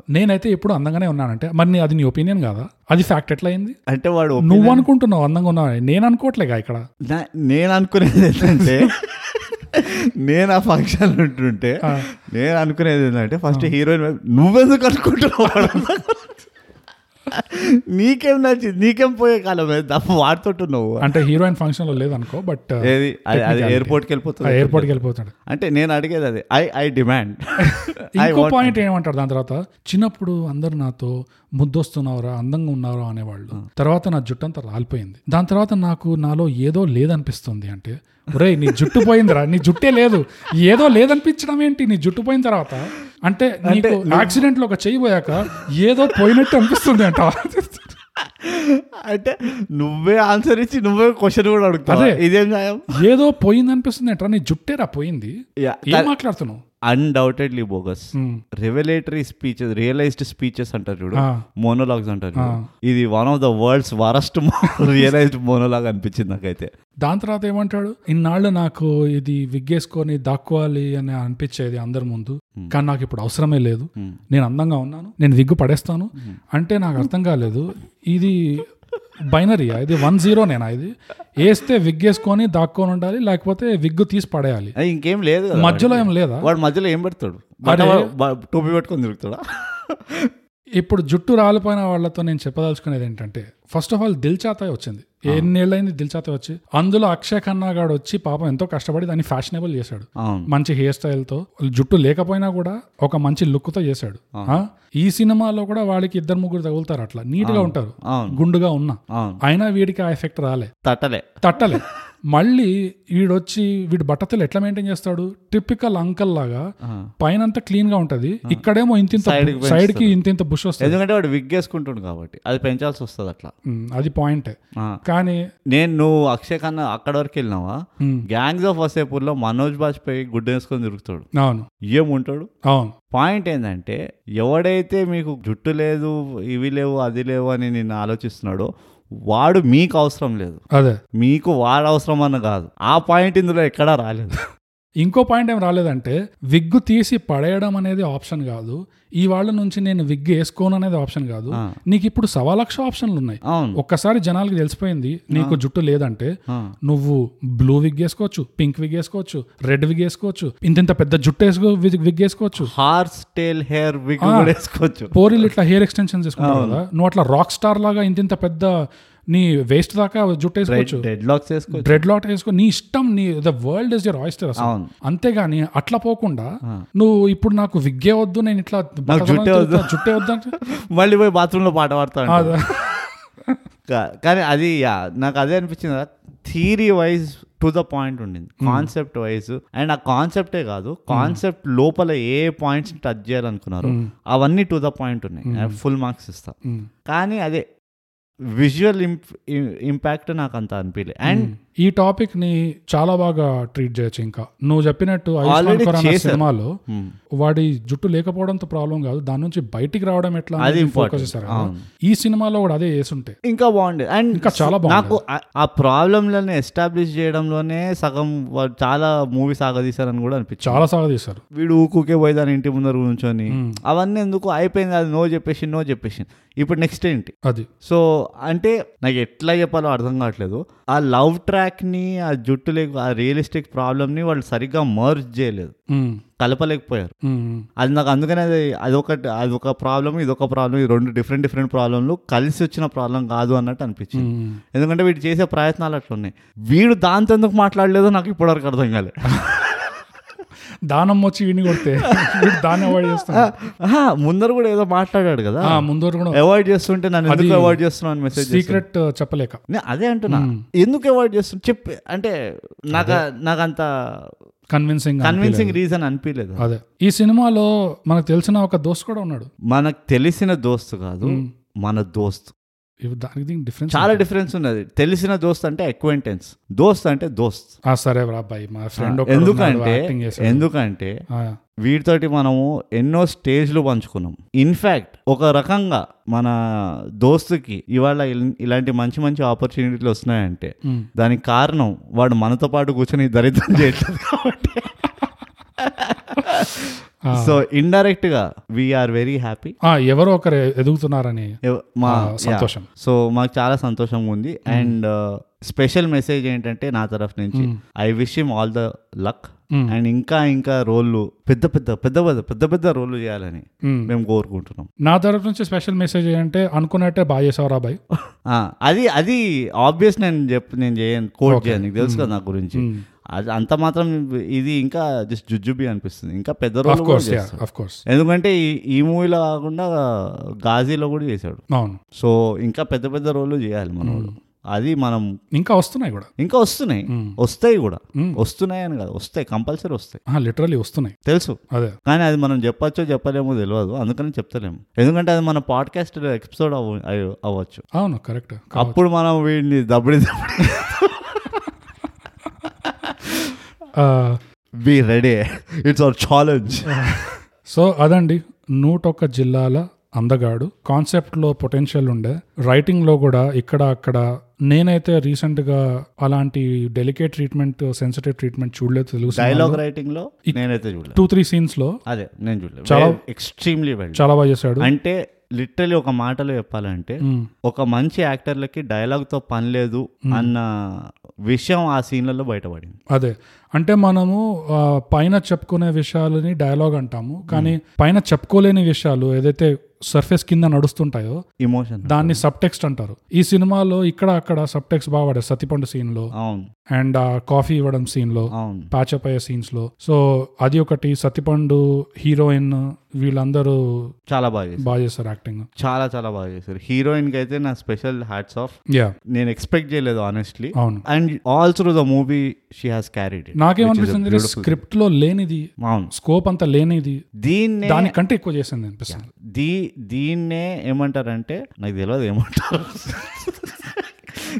నేనైతే ఎప్పుడు అందంగానే ఉన్నానంటే మరి అది నీ ఒపీనియన్ కాదా? అది ఫ్యాక్ట్ ఎట్లా అయింది అంటే వాడు నువ్వు అనుకుంటున్నావు అందంగా ఉన్నావు. నేను అనుకోవట్లేగా ఇక్కడ? నేను అనుకునేది ఏంటంటే నేను ఆ ఫంక్షన్ ఉంటుంటే. నేను అనుకునేది ఏంటంటే ఫస్ట్ హీరోయిన్ నువ్వెందుకు అనుకుంటున్నావు? నీకేం నచ్చింది? నీకేం పోయే కాలం? వాడుతుంటు నువ్వు అంటే హీరోయిన్ ఫంక్షన్లో లేదనుకో బట్ ఏది? అది- అది ఎయిర్పోర్ట్కి వెళ్ళిపోతుంది. ఎయిర్పోర్ట్కి వెళ్ళిపోతాడు. అంటే నేను అడిగేది అది. ఐ ఐ డిమాండ్ ఇంకో పాయింట్ ఏమంటాడు దాని తర్వాత? చిన్నప్పుడు అందరు నాతో ముద్దొస్తున్నావురా అందంగా ఉన్నావురా అనేవాళ్ళు. తర్వాత నా జుట్టు అంతా రాలిపోయింది. దాని తర్వాత నాకు నాలో ఏదో లేదనిపిస్తుంది అంటే ఒరేయ్ నీ జుట్టు పోయిందిరా నీ జుట్టే లేదు. ఏదో లేదనిపించడం ఏంటి? నీ జుట్టు పోయిన తర్వాత? అంటే నీకు యాక్సిడెంట్లో ఒక పోయాక ఏదో పోయినట్టు అనిపిస్తుంది అంట. అంటే నువ్వే ఆన్సర్ ఇచ్చి నువ్వే క్వశ్చన్ కూడా అడుగుతావు. ఇదేం ఏదో పోయింది అనిపిస్తుంది అంటారా నీ జుట్టేరా పోయింది? ఏం మాట్లాడుతున్నావు? Undoubtedly bogus revelatory speeches realized speeches అంటారు చూడు. మోనోలాగ్స్ అంటారు. ఇది one of the world's worst realized monologue అనిపించింది నాకైతే. దాని తర్వాత ఏమంటాడు? ఇన్నాళ్ళు నాకు ఇది విగ్గేసుకొని దాక్కోవాలి అని అనిపించేది అందరి ముందు. కానీ నాకు ఇప్పుడు అవసరమే లేదు. Hmm. నేను అందంగా ఉన్నాను. నేను విగ్గు పడేస్తాను. అంటే నాకు అర్థం కాలేదు. ఇది బైనరీయా ఇది వన్ జీరో నేనా? ఇది వేస్తే విగ్గేసుకొని దాక్కొని ఉండాలి లేకపోతే విగ్గు తీసి పడేయాలి. ఇంకేం లేదు మధ్యలో ఏం లేదా? వాడు మధ్యలో ఏం పెడతాడు? టోపీ పెట్టుకొని తిరుగుతాడా? ఇప్పుడు జుట్టు రాలిపోయిన వాళ్ళతో నేను చెప్పదలుచుకునేది ఏంటంటే ఫస్ట్ ఆఫ్ ఆల్ దిల్చాతాయ్ వచ్చింది. ఎన్నేళ్ళైంది దిల్చాతాయ్ వచ్చి? అందులో అక్షయ్ ఖన్నా గాడు వచ్చి పాపం ఎంతో కష్టపడి దాన్ని ఫ్యాషనబుల్ చేశాడు. మంచి హెయిర్ స్టైల్తో జుట్టు లేకపోయినా కూడా ఒక మంచి లుక్తో చేశాడు? ఈ సినిమాలో కూడా వాడికి ఇద్దరు ముగ్గురు తగులుతారు అట్లా. నీట్గా ఉంటారు. గుండుగా ఉన్నా. అయినా వీడికి ఆ ఎఫెక్ట్ రాలే. తట్టలే. తట్టలే. మళ్ళీ వీడొచ్చి వీడు బట్టతలు ఎట్లా మెయింటైన్ చేస్తాడు? టిపికల్ అంకల్ లాగా. పైన అంతా క్లీన్గా ఉంటది. ఇక్కడేమో కి సైడ్కి ఇంతింత బుష్ వస్తుంది. ఎందుకంటే వాడు కాబట్టి. అది పెంచాల్సి వస్తుంది అట్లా. అది పాయింటే. కానీ నేను నువ్వు అక్షయ్ ఖన్నా అక్కడ వరకు వెళ్ళినావా? గ్యాంగ్స్ ఆఫ్ వసేపూర్లో మనోజ్ బాజ్పేయి గుడ్డ వేసుకొని తిరుగుతాడు. అవును. ఏముంటాడు అవును. పాయింట్ ఏంటంటే ఎవడైతే మీకు జుట్టు లేదు ఇవి లేవు అది లేవు అని నేను ఆలోచిస్తున్నాడో వాడు మీకు అవసరం లేదు. అదే. మీకు వాడు అవసరం అన్న కాదు. ఆ పాయింట్ ఇందులో ఎక్కడా రాలేదు. ఇంకో పాయింట్ ఏం రాలేదంటే విగ్గు తీసి పడేయడం అనేది ఆప్షన్ కాదు. ఈ వాళ్ళ నుంచి నేను విగ్గు వేసుకోను అనేది ఆప్షన్ కాదు. నీకు ఇప్పుడు సవా లక్ష ఆప్షన్లు ఉన్నాయి. ఒక్కసారి జనాలకి తెలిసిపోయింది నీకు జుట్టు లేదంటే. నువ్వు బ్లూ విగ్ వేసుకోవచ్చు పింక్ విగ్ వేసుకోవచ్చు రెడ్ విగ్ వేసుకోవచ్చు ఇంత పెద్ద జుట్టు వేసుకో విగ్ విగ్ వేసుకోవచ్చు. హార్స్ టేల్ హెయిర్ విగ్ వేసుకోవచ్చు. పోరీలు ఇట్లా హెయిర్ ఎక్స్టెన్షన్ చేసుకుంటావు కదా. నువ్వు అట్లా రాక్ స్టార్ లాగా ఇంత పెద్ద నీ వేస్ట్ దాకా జుట్టు వేసుకోవచ్చు. డెడ్ లాక్స్ వేసుకోవచ్చు. బ్రెడ్ లాట్ వేసుకో నీ ఇష్టం నీ the world is your oyster అసలు. అంతేగాని అట్లా పోకుండా. నువ్వు ఇప్పుడు నాకు విగ్గే వద్దు నేను ఇట్లా జుట్టే వద్దు. తిరుగుతా, జుట్టే వద్దు అంటే? మళ్ళీ పోయి బాత్రూంలో పాట పాడతాను. కానీ అది యా, నాకు అదే అనిపించింది theory wise to the point ఉండింది. కాన్సెప్ట్ వైజ్ అండ్ ఆ కాన్సెప్టే కాదు కాన్సెప్ట్ లోపల ఏ పాయింట్స్ టచ్ చేయాలనుకున్నారు మ్మ్. అవన్నీ టు ద పాయింట్ ఉన్నాయి. ఫుల్ మార్క్స్ ఇస్తా. కానీ అదే విజువల్ ఇంపాక్ట్ నాకు అంత అనిపించలే అండ్ ఈ టాపిక్ని చాలా బాగా ట్రీట్ చేయొచ్చు ఇంకా నువ్వు చెప్పినట్టు ఆయుష్మాన్ ఖురానా. సినిమాలో Hmm. వాడి జుట్టు లేకపోవడంతో ప్రాబ్లం కాదు దాని నుంచి బయటికి రావడం ఎట్లా అది. ఫోకస్ చేశారు. ఈ సినిమాలో కూడా అదే వేసుంటే ఇంకా బాగుండేది అండ్ ఇంకా చాలా బాగుండేది. నాకు ఆ- ప్రాబ్లంలని ఎస్టాబ్లిష్ చేయడంలోనే సగం చాలా మూవీ సాగదీశారని కూడా అనిపించింది చాలా సాగా తీశారు వీడు ఊకుకే పోయి దాని ఇంటి ముందర కూర్చొని Hmm. అవన్నీ ఎందుకు అయిపోయింది అది నో చెప్పేసి నో చెప్పేసి ఇప్పుడు నెక్స్ట్ ఏంటి అది సో అంటే నాకు ఎట్లా చెప్పాలో అర్థం కావట్లేదు ఆ లవ్ ట్రాక్ని ఆ జుట్టు లేక ఆ రియలిస్టిక్ ప్రాబ్లమ్ని వాళ్ళు సరిగ్గా మర్జ్ చేయలేదు. కలపలేకపోయారు. అది నాకు అందుకనే అది అదొకటి అదొక ప్రాబ్లం ఇదొక ప్రాబ్లం ఈ రెండు డిఫరెంట్ డిఫరెంట్ ప్రాబ్లంలు కలిసి వచ్చిన ప్రాబ్లం కాదు అన్నట్టు అనిపించింది. ఎందుకంటే వీడు చేసే ప్రయత్నాలు అట్లా ఉన్నాయి వీడు దాంతో ఎందుకు మాట్లాడలేదో నాకు ఇప్పటివరకు అర్థం కాలేదు దానం వచ్చి విని కొడితే దాన్ని అవాయిడ్ చేస్తాను ముందర కూడా ఏదో మాట్లాడాడు కదా. ముందు వరకు కూడా. అవాయిడ్ చేస్తుంటే నన్ను ఎందుకు అవాయిడ్ చేస్తున్నావు అని మెసేజ్ సీక్రెట్ చెప్పలేక. అదే అంటున్నా. ఎందుకు అవాయిడ్ చేస్తున్నా? చెప్పి అంటే నాకు నాకు అంత కన్విన్సింగ్ కన్విన్సింగ్ రీజన్ అనిపించలేదు అదే. ఈ సినిమాలో మనకు తెలిసిన ఒక దోస్త్ కూడా ఉన్నాడు. మనకు తెలిసిన దోస్తు కాదు మన దోస్త్. దానికి దీనికి డిఫరెన్స్ చాలా డిఫరెన్స్ ఉన్నది. తెలిసిన దోస్త్ అంటే ఎక్వెంటెన్స్ దోస్త్ అంటే దోస్త్. ఆ సరే రా బాయ్. మా ఫ్రెండ్ ఎందుకంటే ఎందుకంటే వీటితోటి మనము ఎన్నో స్టేజ్లు పంచుకున్నాం. ఇన్ఫ్యాక్ట్ ఒక రకంగా మన దోస్తుకి ఇవాళ ఇల్- ఇలాంటి మంచి మంచి ఆపర్చునిటీలు వస్తున్నాయంటే దానికి కారణం వాడు మనతో పాటు కూర్చొని దరిద్రం చేయట్లేదు కాబట్టి. సో ఇండైరెక్ట్గా వీఆర్ వెరీ హ్యాపీ ఎవరో ఒకరు ఎదుగుతున్నారని మా సంతోషం. సో మాకు చాలా సంతోషంగా ఉంది. అండ్ స్పెషల్ మెసేజ్ ఏంటంటే నా తరఫు నుంచి I wish him all the luck. And ఇంకా ఇంకా రోళ్ళు పెద్ద పెద్ద పెద్ద పెద్ద పెద్ద పెద్ద రోళ్ళు చేయాలని. మేము. కోరుకుంటున్నాం. నా తరఫు నుంచి స్పెషల్ మెసేజ్ ఏంటంటే అనుకున్నట్టే బాగా చేసావు బాయ్ అది అది ఆబ్వియస్ నేను చెప్పు నేను చేయను కోట్ చేయను. నీకు తెలుసు కదా నా గురించి. అది అంత మాత్రం ఇది ఇంకా జస్ట్ జుజుబి అనిపిస్తుంది. ఇంకా పెద్ద రోల్ కోర్స్ ఎందుకంటే ఈ ఈ మూవీలో కాకుండా గాజీలో కూడా చేశాడు. అవును. సో ఇంకా పెద్ద పెద్ద రోళ్ళు చేయాలి మన వాళ్ళు అది మనం ఇంకా వస్తున్నాయి కూడా. ఇంకా వస్తున్నాయి. Mm. వస్తాయి కూడా. Mm. వస్తున్నాయి అని కాదు వస్తాయి కంపల్సరీ వస్తాయి. లిటరలీ వస్తున్నాయి. తెలుసు. అదే. కానీ అది మనం చెప్పచ్చో చెప్పలేమో తెలియదు అందుకని చెప్తలేము. ఎందుకంటే అది మన పాడ్కాస్ట్ ఎపిసోడ్ అవ్వచ్చు. అవును కరెక్ట్. అప్పుడు మనం వీడిని దబ్బడి దబ్బడి be ready it's our challenge so అదండి నూట ఒక్క జిల్లాల అందగాడు. కాన్సెప్ట్లో పొటెన్షియల్ ఉండే. రైటింగ్లో కూడా ఇక్కడ అక్కడ నేనైతే రీసెంట్గా అలాంటి డెలికేట్ ట్రీట్మెంట్ సెన్సిటివ్ ట్రీట్మెంట్ చూడలేదు తెలుగు డైలాగ్ రైటింగ్లో నేనైతే చూడలేదు. టూ త్రీ సీన్స్లో అదే నేను చూడలేదు. చాలా- ఎక్స్ట్రీమ్లీ చాలా బాగా చేశాడు. అంటే లిటరలీ ఒక మాటలో చెప్పాలంటే. ఒక మంచి యాక్టర్లకి డైలాగ్తో పని లేదు అన్న విషయం ఆ సీన్లలో బయటపడింది. అదే. అంటే మనము పైన చెప్పుకునే విషయాలని డైలాగ్ అంటాము. కానీ పైన చెప్పుకోలేని విషయాలు ఏదైతే సర్ఫేస్ కింద నడుస్తుంటాయో ఇమోషన్ దాన్ని సబ్ టెక్స్ట్ అంటారు. ఈ సినిమాలో ఇక్కడ అక్కడ సబ్ టెక్స్ట్ బాగా పడే సతిపండు సీన్లో అవును. అండ్ ఆ కాఫీ ఇవ్వడం సీన్లో అవును. ప్యాచప్ అయ్యే సీన్స్లో సో అది ఒకటి. సతిపండు హీరోయిన్ వీళ్ళందరూ చాలా బాగా బాగా చేస్తారు యాక్టింగ్ చాలా చాలా బాగా చేశారు. హీరోయిన్కి అయితే నా స్పెషల్ హ్యాట్స్ ఆఫ్. యా నేను ఎక్స్పెక్ట్ చేయలేదు ఆనెస్ట్లీ అవును. And all through the movie she has carried నాకేమనిపిస్తుంది స్క్రిప్ట్లో లేనిది అవును. స్కోప్ అంత లేనిది దీన్నే దానికంటే ఎక్కువ చేసింది అనిపిస్తుంది. దీ దీన్నే ఏమంటారంటే నాకు తెలియదు ఏమంటారు.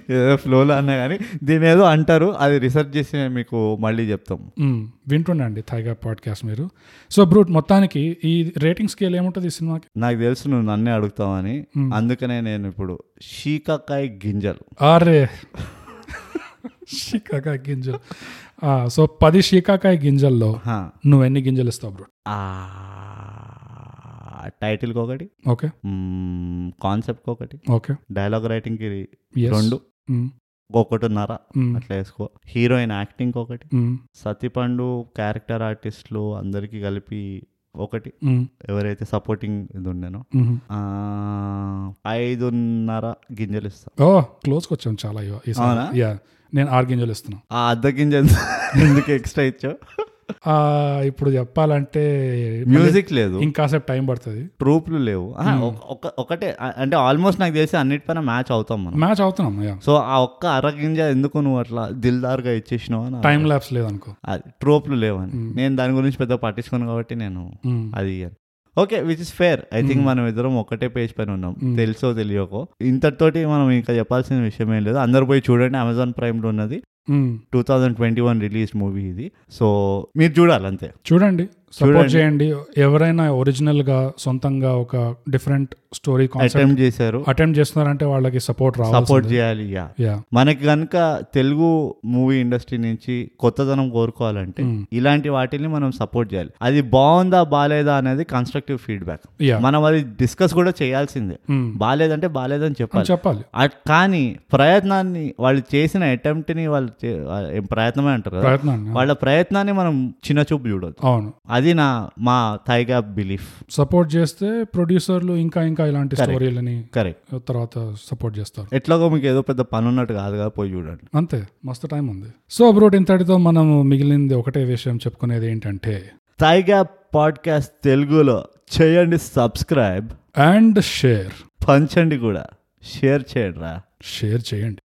ఏదో ఫ్లోలో అన్నా కానీ దీని ఏదో అంటారు అది రీసెర్చ్ చేసి మేము మీకు మళ్ళీ చెప్తాం. వింటుండండి థైగా పాడ్కాస్ట్ మీరు. సో బ్రూట్ మొత్తానికి ఈ రేటింగ్ స్కేల్ ఏముంటుంది ఈ సినిమాకి? నాకు తెలుసు నువ్వు నన్నే అడుగుతావని. అందుకనే నేను ఇప్పుడు షీకాకాయ గింజలు. అరే. షీకాకాయ గింజలు. సో పది షీకాకాయ గింజల్లో. నువ్వు ఎన్ని గింజలు ఇస్తావు బ్రో ఆ. టైటిల్కి ఒకటి ఓకే. కాన్సెప్ట్కి ఒకటి ఓకే. డైలాగ్ రైటింగ్కి. రెండు. ఒకటిన్నర. అట్లా వేసుకో. హీరోయిన్ యాక్టింగ్ ఒకటి. సతిపండు క్యారెక్టర్ ఆర్టిస్టులు అందరికీ కలిపి ఒకటి. ఎవరైతే సపోర్టింగ్ ఇది ఉండేనో ఐదున్నర గింజలు ఇస్తా ఓ క్లోజ్కి వచ్చాం చాలా? యా నేను ఆరు గింజలు ఇస్తున్నా ఆ అర్ధ గింజ ఎంత- ఎందుకు ఎక్స్ట్రా ఇచ్చావు? ఇప్పుడు చెప్పాలంటే మ్యూజిక్ లేదు. ఇంకాసేపు టైం పడుతుంది. ట్రూప్లు లేవు. ఒక- ఒకటే అంటే ఆల్మోస్ట్ నాకు తెలిసి అన్నిటిపైన మ్యాచ్ అవుతాం మనం. మ్యాచ్ అవుతున్నాం సో ఆ ఒక్క అర గింజ ఎందుకు నువ్వు అట్లా దిల్దార్గా ఇచ్చేసినావు అని టైం ల్యాబ్స్ లేదనుకో. అది ట్రోప్లు లేవని. నేను దాని గురించి పెద్ద పట్టించుకోను కాబట్టి నేను మ్మ్. అది okay which is fair I think మనం ఇద్దరం ఒకటే పేజ్ పైన ఉన్నాం. తెలుసో తెలియకో. ఇంతటితోటి మనం ఇంకా చెప్పాల్సిన విషయం ఏం లేదు. అందరు పోయి చూడండి. అమెజాన్ ప్రైమ్లో ఉన్నది. Two thousand twenty one release movie ఇది. సో మీరు చూడాలి అంతే చూడండి. సపోర్ట్. చేయండి. ఎవరైనా ఒరిజినల్గా సొంతంగా ఒక డిఫరెంట్ స్టోరీ అటెంప్ట్ చేశారు. అటెంప్ట్ చేస్తున్నారంటే వాళ్ళకి సపోర్ట్ సపోర్ట్ చేయాలి మనకి కనుక తెలుగు మూవీ ఇండస్ట్రీ నుంచి కొత్తదనం కోరుకోవాలంటే Mm. ఇలాంటి వాటిని మనం సపోర్ట్ చేయాలి. అది బాగుందా బాలేదా అనేది కన్స్ట్రక్టివ్ ఫీడ్బ్యాక్ మనం అది డిస్కస్ కూడా చేయాల్సిందే. బాలేదంటే బాలేదని చెప్పాలి. చెప్పాలి. కానీ ప్రయత్నాన్ని వాళ్ళు చేసిన అటెంప్ట్ని వాళ్ళు ప్రయత్నమే అంటారు వాళ్ళ ప్రయత్నాన్ని మనం చిన్న చూపు చూడొద్దు. అవును. అది నా మా థైగా బిలీఫ్. సపోర్ట్ చేస్తే ప్రొడ్యూసర్లు ఇంకా ఇంకా ఇలాంటి. స్టోరీలని కరెక్ట్ తర్వాత సపోర్ట్ చేస్తారు. ఎట్లాగో మీకు ఏదో పెద్ద పని ఉన్నట్టు కాదుగా పోయి చూడండి. అంతే మస్తు టైం ఉంది. సో బ్రోట్ ఇంతటితో మనం మిగిలింది ఒకటే విషయం చెప్పుకునేది ఏంటంటే థైగా పాడ్కాస్ట్ తెలుగులో చేయండి సబ్స్క్రైబ్. And share. పంచండి కూడా. షేర్ చేయండి రా. షేర్ చేయండి.